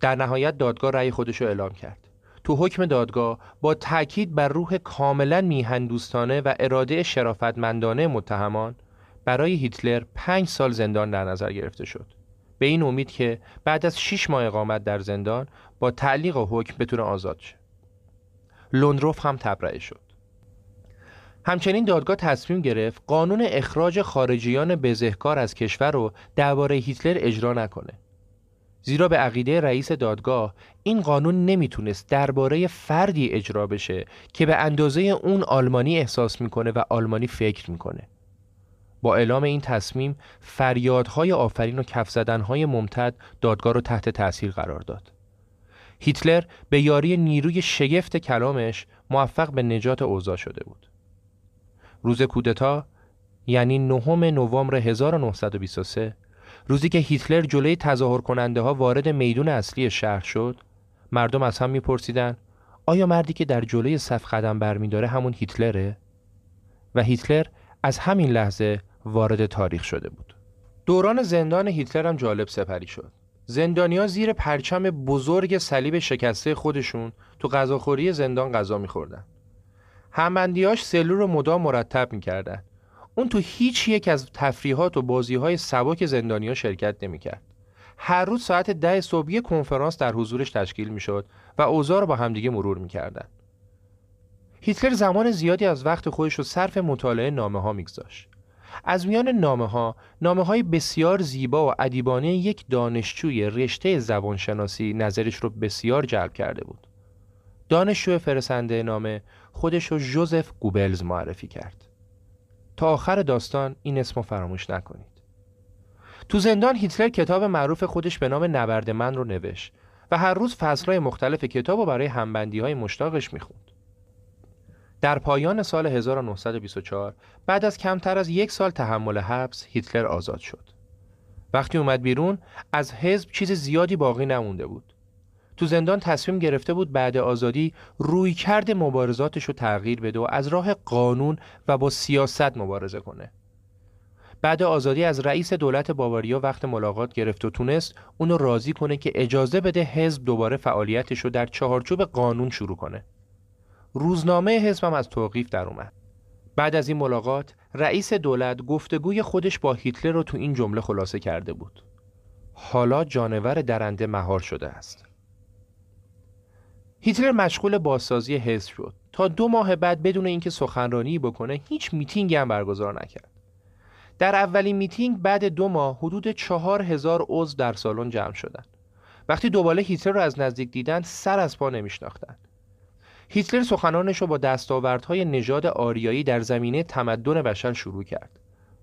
در نهایت دادگاه رأی خودش رو اعلام کرد. تو حکم دادگاه با تاکید بر روح کاملا میهندوستانه و اراده شرافتمندانه متهمان برای هیتلر پنج سال زندان در نظر گرفته شد. به این امید که بعد از شش ماه اقامت در زندان با تعلیق و حکم بتونه آزاد شه. لوندروف هم تبرئه شد. همچنین دادگاه تصمیم گرفت قانون اخراج خارجیان بزهکار از کشور رو درباره هیتلر اجرا نکنه زیرا به عقیده رئیس دادگاه این قانون نمی‌تونست درباره فردی اجرا بشه که به اندازه اون آلمانی احساس می‌کنه و آلمانی فکر می‌کنه با اعلام این تصمیم فریادهای آفرین و کف زدنهای ممتد دادگاه رو تحت تاثیر قرار داد. هیتلر به یاری نیروی شگفت کلامش موفق به نجات اوضاع شده بود. روز کودتا یعنی نهم نوامبر 1923 روزی که هیتلر جلوی تظاهر کننده ها وارد میدون اصلی شهر شد مردم از هم میپرسیدن آیا مردی که در جلوی صف قدم برمیداره همون هیتلره؟ و هیتلر از همین لحظه وارد تاریخ شده بود. دوران زندان هیتلر هم جالب سپری شد. زندانیا زیر پرچم بزرگ صلیب شکسته خودشون تو غذاخوری زندان غذا میخوردن. همبندیاش سلول رو مدام مرتب می‌کردن. اون تو هیچ یک از تفریحات و بازی های سبک زندانیا شرکت نمی‌کرد. هر روز ساعت ده صبح یک کنفرانس در حضورش تشکیل می‌شد و اوضاع رو با همدیگه مرور می‌کردن. هیتلر زمان زیادی از وقت خودش رو صرف مطالعه نامه ها میگذاشت. از میان نامه ها نامه های بسیار زیبا و ادیبانه یک دانشجوی رشته زبانشناسی نظرش رو بسیار جلب کرده بود دانشجو فرستنده نامه خودش رو جوزف گوبلز معرفی کرد تا آخر داستان این اسم فراموش نکنید تو زندان هیتلر کتاب معروف خودش به نام نبرد من رو نوشت و هر روز فصلهای مختلف کتاب رو برای همبندی های مشتاقش می‌خوند. در پایان سال 1924 بعد از کمتر از یک سال تحمل حبس هیتلر آزاد شد. وقتی اومد بیرون از حزب چیز زیادی باقی نمونده بود. تو زندان تصمیم گرفته بود بعد آزادی روی کرد مبارزاتش رو تغییر بده و از راه قانون و با سیاست مبارزه کنه. بعد آزادی از رئیس دولت باواریا وقت ملاقات گرفت و تونست اونو راضی کنه که اجازه بده حزب دوباره فعالیتش رو در چهارچوب قانون شروع کنه. روزنامه حزبم از توقیف در اومد. بعد از این ملاقات رئیس دولت گفتگوی خودش با هیتلر رو تو این جمله خلاصه کرده بود. حالا جانور درنده مهار شده است. هیتلر مشغول بازسازی حزب شد تا دو ماه بعد بدون اینکه سخنرانی بکنه هیچ میتینگی هم برگزار نکرد. در اولین میتینگ بعد دو ماه حدود چهار هزار عضو در سالن جمع شدند. وقتی دوباره هیتلر رو از نزدیک دیدن سر از پا نمیشناختند. هیتلر سخنانش رو با دستاوردهای نژاد آریایی در زمینه تمدن بشر شروع کرد.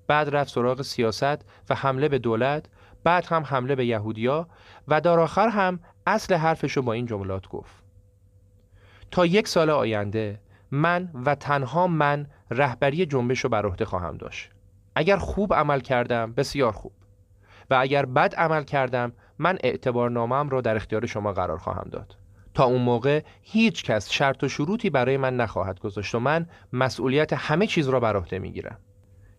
بعد رفت سراغ سیاست و حمله به دولت، بعد هم حمله به یهودیا و در آخر هم اصل حرفش رو با این جملات گفت. تا یک سال آینده من و تنها من رهبری جنبش رو بر عهده خواهم داشت. اگر خوب عمل کردم بسیار خوب. و اگر بد عمل کردم من اعتبار نامم را در اختیار شما قرار خواهم داد. تا اون موقع هیچ کس شرط و شروطی برای من نخواهد گذاشت و من مسئولیت همه چیز را بر عهده می‌گیرم.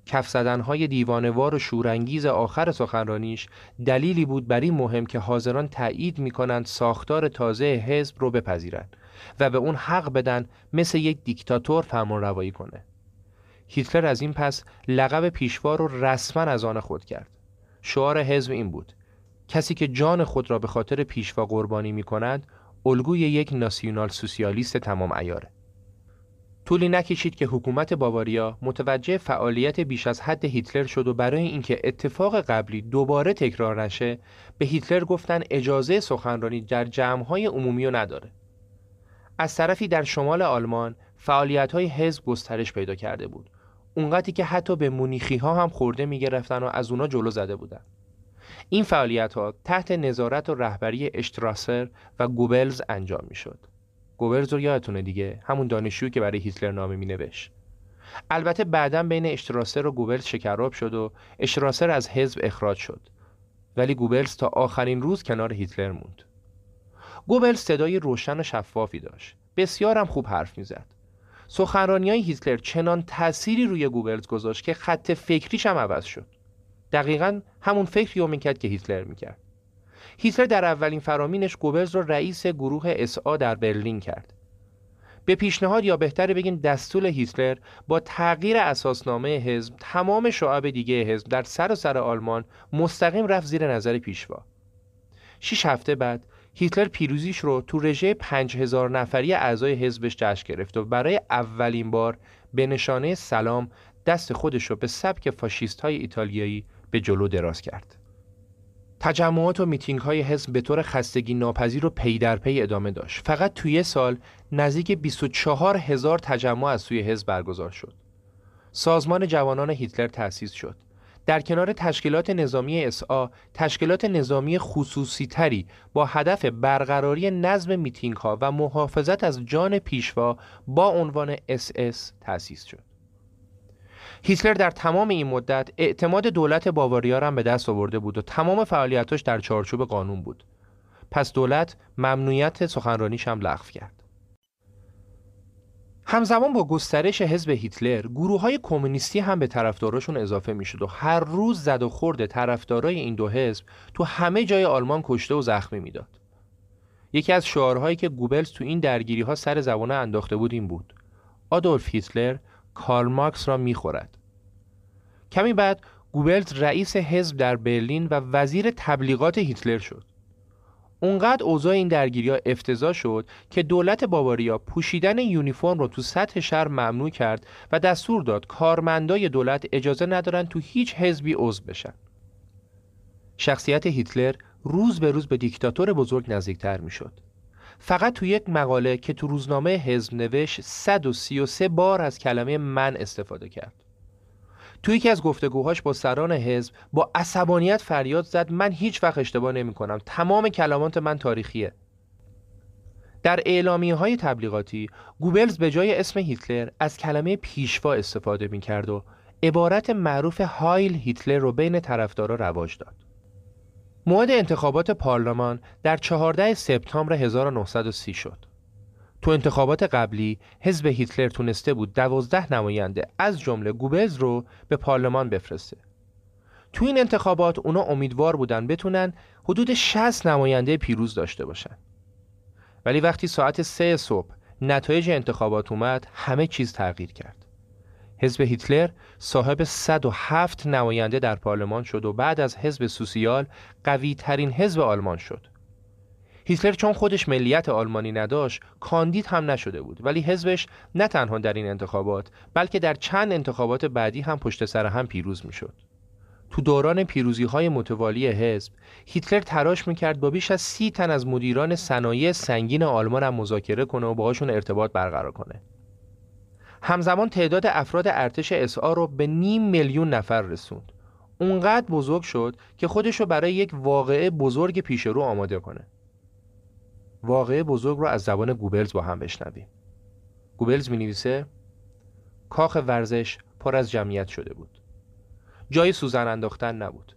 کف زدنهای دیوانوار و شورانگیز آخر سخنرانیش دلیلی بود بر این مهم که حاضران تایید می‌کنند ساختار تازه حزب رو بپذیرند. و به اون حق بدن مثل یک دیکتاتور فرمان روایی کنه هیتلر از این پس لقب پیشوا رو رسما از آن خود کرد. شعار حزب این بود: کسی که جان خود را به خاطر پیشوا قربانی می کند، الگوی یک ناسیونال سوسیالیست تمام ایاره. طولی نکشید که حکومت باواریا متوجه فعالیت بیش از حد هیتلر شد و برای اینکه اتفاق قبلی دوباره تکرار نشه به هیتلر گفتن اجازه سخنرانی در جمعهای عمومی رو نداره. از طرفی در شمال آلمان فعالیت های حزب گسترش پیدا کرده بود. اونقدری که حتی به مونیخی ها هم خورده می‌گرفتن و از اونا جلو زده بودن. این فعالیت ها تحت نظارت و رهبری اشتراسر و گوبلز انجام می‌شد. گوبلز رو یادتونه دیگه؟ همون دانشجویی که برای هیتلر نامه می نوشت. البته بعدا بین اشتراسر و گوبلز شکراب شد و اشتراسر از حزب اخراج شد. ولی گوبلز تا آخرین روز کنار هیتلر موند. گوبلز صدای روشن و شفافی داشت. بسیار هم خوب حرف می‌زد. سخنرانی های هیتلر چنان تأثیری روی گوبلز گذاشت که خط فکریش هم عوض شد. دقیقا همون فکری رو می‌کرد که هیتلر می‌کرد. هیتلر در اولین فرامینش گوبلز را رئیس گروه اسا در برلین کرد. به پیشنهاد یا بهتر بگیم دستور هیتلر با تغییر اساسنامه حزب تمام شعب دیگه حزب در سرتاسر آلمان مستقیم رفت زیر نظر پیشوا. شش هفته بعد هیتلر پیروزیش رو تو رژه 5000 نفری اعضای حزبش جشن گرفت و برای اولین بار به نشانه سلام دست خودش رو به سبک فاشیست های ایتالیایی به جلو دراز کرد. تجمعات و میتینگ های حزب به طور خستگی ناپذیر و پی در پی ادامه داشت. فقط توی سال نزدیک 24 هزار تجمع از سوی حزب برگزار شد. سازمان جوانان هیتلر تأسیس شد. در کنار تشکیلات نظامی اس آ تشکیلات نظامی خصوصی تری با هدف برقراری نظم میتینگ ها و محافظت از جان پیشوا با عنوان اس تأسیس شد. هیتلر در تمام این مدت اعتماد دولت باواریا را به دست آورده بود و تمام فعالیتاش در چارچوب قانون بود. پس دولت ممنوعیت سخنرانیش هم لغو کرد. همزمان با گسترش حزب هیتلر گروه های کمونیستی هم به طرفداراشون اضافه می‌شد و هر روز زد و خورد طرفدارای این دو حزب تو همه جای آلمان کشته و زخمی می‌داد. یکی از شعارهایی که گوبلز تو این درگیری ها سر زبانه انداخته بود این بود آدولف هیتلر کارل مارکس را می‌خورد. کمی بعد گوبلز رئیس حزب در برلین و وزیر تبلیغات هیتلر شد. اونقدر اوضاع این درگیری ها افتضاح شد که دولت باواریا پوشیدن یونیفرم رو تو سطح شهر ممنوع کرد و دستور داد کارمندای دولت اجازه ندارن تو هیچ حزبی عضو بشن. شخصیت هیتلر روز به روز به دیکتاتور بزرگ نزدیکتر می‌شد. فقط تو یک مقاله که تو روزنامه حزب نوشت 133 بار از کلمه من استفاده کرد. تو یکی از گفتگوهاش با سران حزب با عصبانیت فریاد زد من هیچ وقت اشتباه نمی کنم تمام کلمات من تاریخیه. در اعلامیه های تبلیغاتی گوبلز به جای اسم هیتلر از کلمه پیشوا استفاده می کرد و عبارت معروف هایل هیتلر رو بین طرفدارا رواج داد. موعد انتخابات پارلمان در 14 سپتامبر 1930 شد. تو انتخابات قبلی حزب هیتلر تونسته بود دوازده نماینده از جمله گوبلز رو به پارلمان بفرسته. تو این انتخابات اونا امیدوار بودن بتونن حدود 60 نماینده پیروز داشته باشن. ولی وقتی ساعت سه صبح نتایج انتخابات اومد همه چیز تغییر کرد. حزب هیتلر صاحب 107 نماینده در پارلمان شد و بعد از حزب سوسیال قوی ترین حزب آلمان شد. هیتلر چون خودش ملیت آلمانی نداشت کاندید هم نشده بود ولی حزبش نه تنها در این انتخابات بلکه در چند انتخابات بعدی هم پشت سر هم پیروز می‌شد. تو دوران پیروزی های متوالی حزب هیتلر تراش می‌کرد با بیش از سی تن از مدیران صنایع سنگین آلمان هم مذاکره کنه و باهاشون ارتباط برقرار کنه. همزمان تعداد افراد ارتش اسا رو به نیم میلیون نفر رسوند. اونقدر بزرگ شد که خودش رو برای یک واقعه بزرگ پیش رو آماده کنه. واقعه بزرگ رو از زبان گوبلز با هم بشنویم. گوبلز می نویسه کاخ ورزش پر از جمعیت شده بود. جای سوزن انداختن نبود.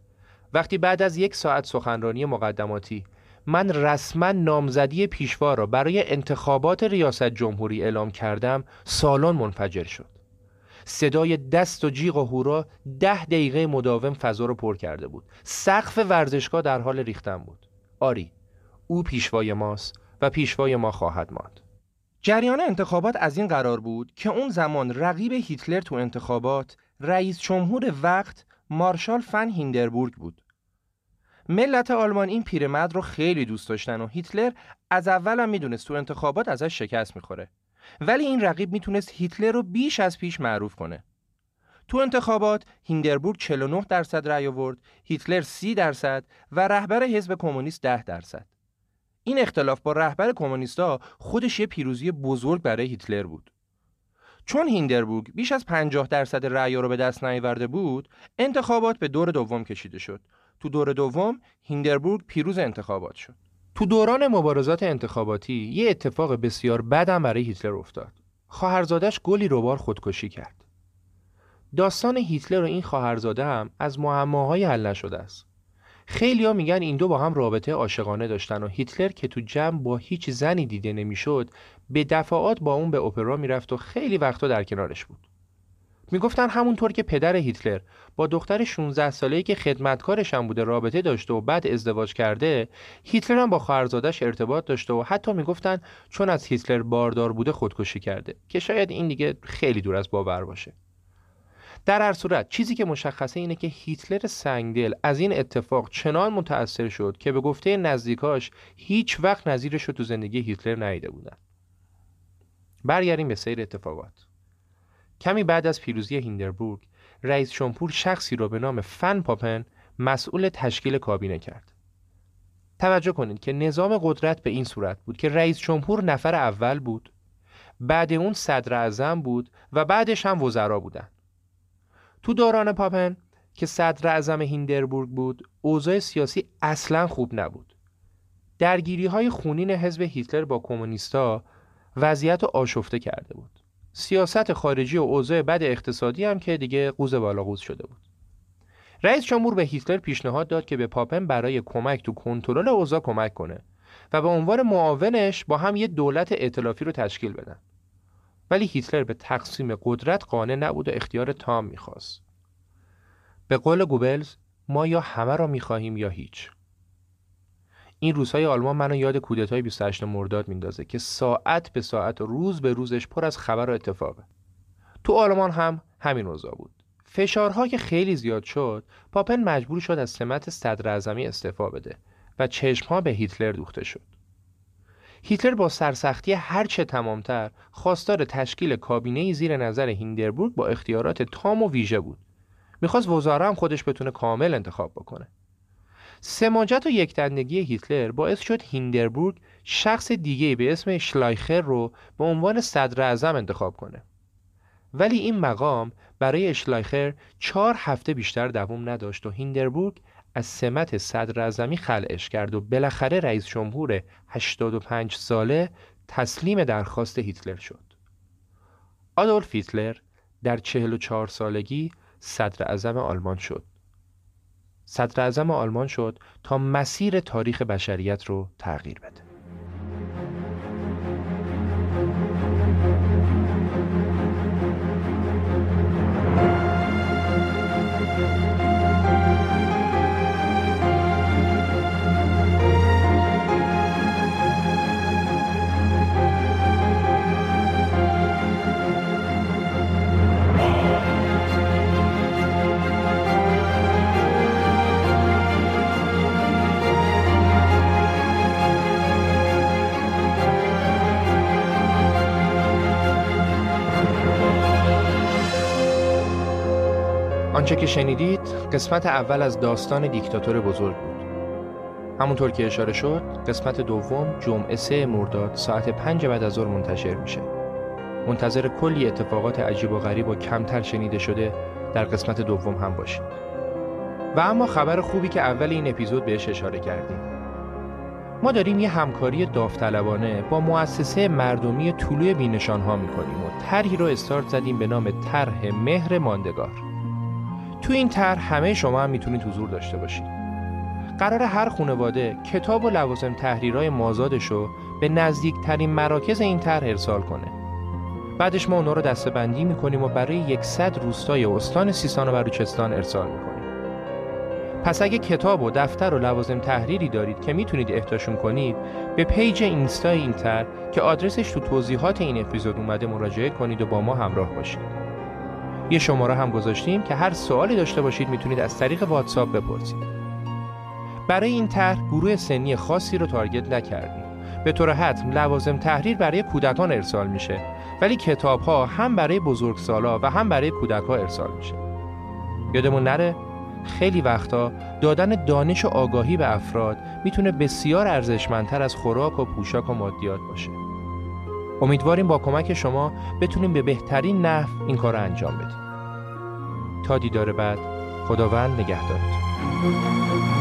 وقتی بعد از یک ساعت سخنرانی مقدماتی من رسما نامزدی پیشوا را برای انتخابات ریاست جمهوری اعلام کردم سالن منفجر شد. صدای دست و جیغ و هورا ده دقیقه مداوم فضا رو پر کرده بود. سقف ورزشگاه در حال ریختن بود. آری او پیشوای ماست و پیشوای ما خواهد ماند. جریان انتخابات از این قرار بود که اون زمان رقیب هیتلر تو انتخابات رئیس جمهور وقت مارشال فن هیندربورگ بود. ملت آلمان این پیرمرد رو خیلی دوست داشتن و هیتلر از اول هم می‌دونست تو انتخابات ازش شکست می‌خوره. ولی این رقیب می‌تونست هیتلر رو بیش از پیش معروف کنه. تو انتخابات هیندربورگ 49 درصد رأی آورد، هیتلر 30 درصد و رهبر حزب کمونیست 10 درصد. این اختلاف با رهبر کمونیستا خودش یه پیروزی بزرگ برای هیتلر بود. چون هیندربورگ بیش از 50 درصد رأی رو به دست نیاورده بود، انتخابات به دور دوم کشیده شد. تو دور دوم هیندربورگ پیروز انتخابات شد. تو دوران مبارزات انتخاباتی یه اتفاق بسیار بدم برای هیتلر افتاد. خواهرزادش گلی روبار خودکشی کرد. داستان هیتلر و این خواهرزاده هم از معماهای حل نشده است. خیلی ها میگن این دو با هم رابطه عاشقانه داشتن و هیتلر که تو جمع با هیچ زنی دیده نمی‌شد به دفعات با اون به اپرا می‌رفت و خیلی وقتا در کنارش بود. می‌گفتن همونطور که پدر هیتلر با دختر 16 ساله‌ای که خدمتکارش هم بوده رابطه داشته و بعد ازدواج کرده هیتلر هم با خواهرزادش ارتباط داشته و حتی می‌گفتن چون از هیتلر باردار بوده خودکشی کرده که شاید این دیگه خیلی دور از باور باشه. در هر صورت چیزی که مشخصه اینه که هیتلر سنگدل از این اتفاق چنان متأثر شد که به گفته نزدیکاش هیچ وقت نظیرش رو تو زندگی هیتلر ندیده بودن. برگردیم به سیر اتفاقات. کمی بعد از پیروزی هیندربورگ رئیس شمپور شخصی را به نام فن پاپن مسئول تشکیل کابینه کرد. توجه کنید که نظام قدرت به این صورت بود که رئیس جمهور نفر اول بود بعد اون صدر اعظم بود و بعدش هم وزرا بودند تو دوران پاپن که صدر اعظم هیندربورگ بود اوضاع سیاسی اصلا خوب نبود. درگیری های خونین حزب هیتلر با کمونیستا وضعیت آشفته کرده بود. سیاست خارجی و اوضاع بد اقتصادی هم که دیگه قوز بالا قوز شده بود. رئیس جمهور به هیتلر پیشنهاد داد که به پاپن برای کمک تو کنترل اوضاع کمک کنه و به عنوان معاونش با هم یه دولت ائتلافی رو تشکیل بدن. ولی هیتلر به تقسیم قدرت قانع نبود و اختیار تام می‌خواست. به قول گوبلز ما یا همه را می‌خواهیم یا هیچ. این روزهای آلمان منو یاد کودتای 28 مرداد میندازه که ساعت به ساعت و روز به روزش پر از خبر و اتفاقه. تو آلمان هم همین اوضاع بود. فشارها که خیلی زیاد شد، پاپن مجبور شد از سمت صدر استعفا بده و چشمها به هیتلر دوخته شد. هیتلر با سرسختی هرچه تمامتر خواستار تشکیل کابینه زیر نظر هیندربورگ با اختیارات تام و ویژه بود. می‌خواست وزاره هم خودش بتونه کامل انتخاب بکنه. سماجت و یکدندگی هیتلر باعث شد هیندربورگ شخص دیگه به اسم شلایخر رو به عنوان صدر اعظم انتخاب کنه. ولی این مقام برای اشلایخر چهار هفته بیشتر دوام نداشت و هیندربورگ از سمت صدر اعظمی خلعش کرد و بالاخره رئیس جمهور 85 ساله تسلیم درخواست هیتلر شد. آدولف هیتلر در 44 سالگی صدر اعظم آلمان شد. صدر اعظم آلمان شد تا مسیر تاریخ بشریت رو تغییر بده. آنچه که شنیدید قسمت اول از داستان دیکتاتور بزرگ بود. همونطور که اشاره شد قسمت دوم جمعه سه مرداد ساعت پنج بعد از ظهر منتشر میشه. منتظر کلی اتفاقات عجیب و غریب و کمتر شنیده شده در قسمت دوم هم باشید. و اما خبر خوبی که اول این اپیزود بهش اشاره کردیم. ما داریم یه همکاری داوطلبانه با مؤسسه مردمی طلوع بینشان ها می‌کنیم و طرحی رو استارت زدیم به نام طرح مهر ماندگار. تو این طرح همه شما هم می‌تونید حضور داشته باشید. قرار هر خانواده کتاب و لوازم تحریرهای مازادش رو به نزدیکترین مراکز این طرح ارسال کنه. بعدش ما اونا رو دستبندی می‌کنیم و برای یکصد روستای استان سیستان و بلوچستان ارسال می‌کنیم. پس اگه کتاب و دفتر و لوازم تحریری دارید که می‌تونید اهداشون کنید به پیج اینستا این طرح که آدرسش تو توضیحات این اپیزود اومده مراجعه کنید و با ما همراه باشید. یه شماره هم گذاشتیم که هر سوالی داشته باشید می‌تونید از طریق واتساپ بپرسید. برای این طرح گروه سنی خاصی رو تارگت نکردیم. به طور حتم لوازم تحریر برای کودکان ارسال میشه ولی کتاب ها هم برای بزرگسالا و هم برای کودک ها ارسال میشه. یادمون نره خیلی وقتا دادن دانش و آگاهی به افراد می‌تونه بسیار ارزشمندتر از خوراک و پوشاک و مادیات باشه. امیدواریم با کمک شما بتونیم به بهترین نحو این کار رو انجام بدیم. تا دیدار بعد خداوند نگهدارتون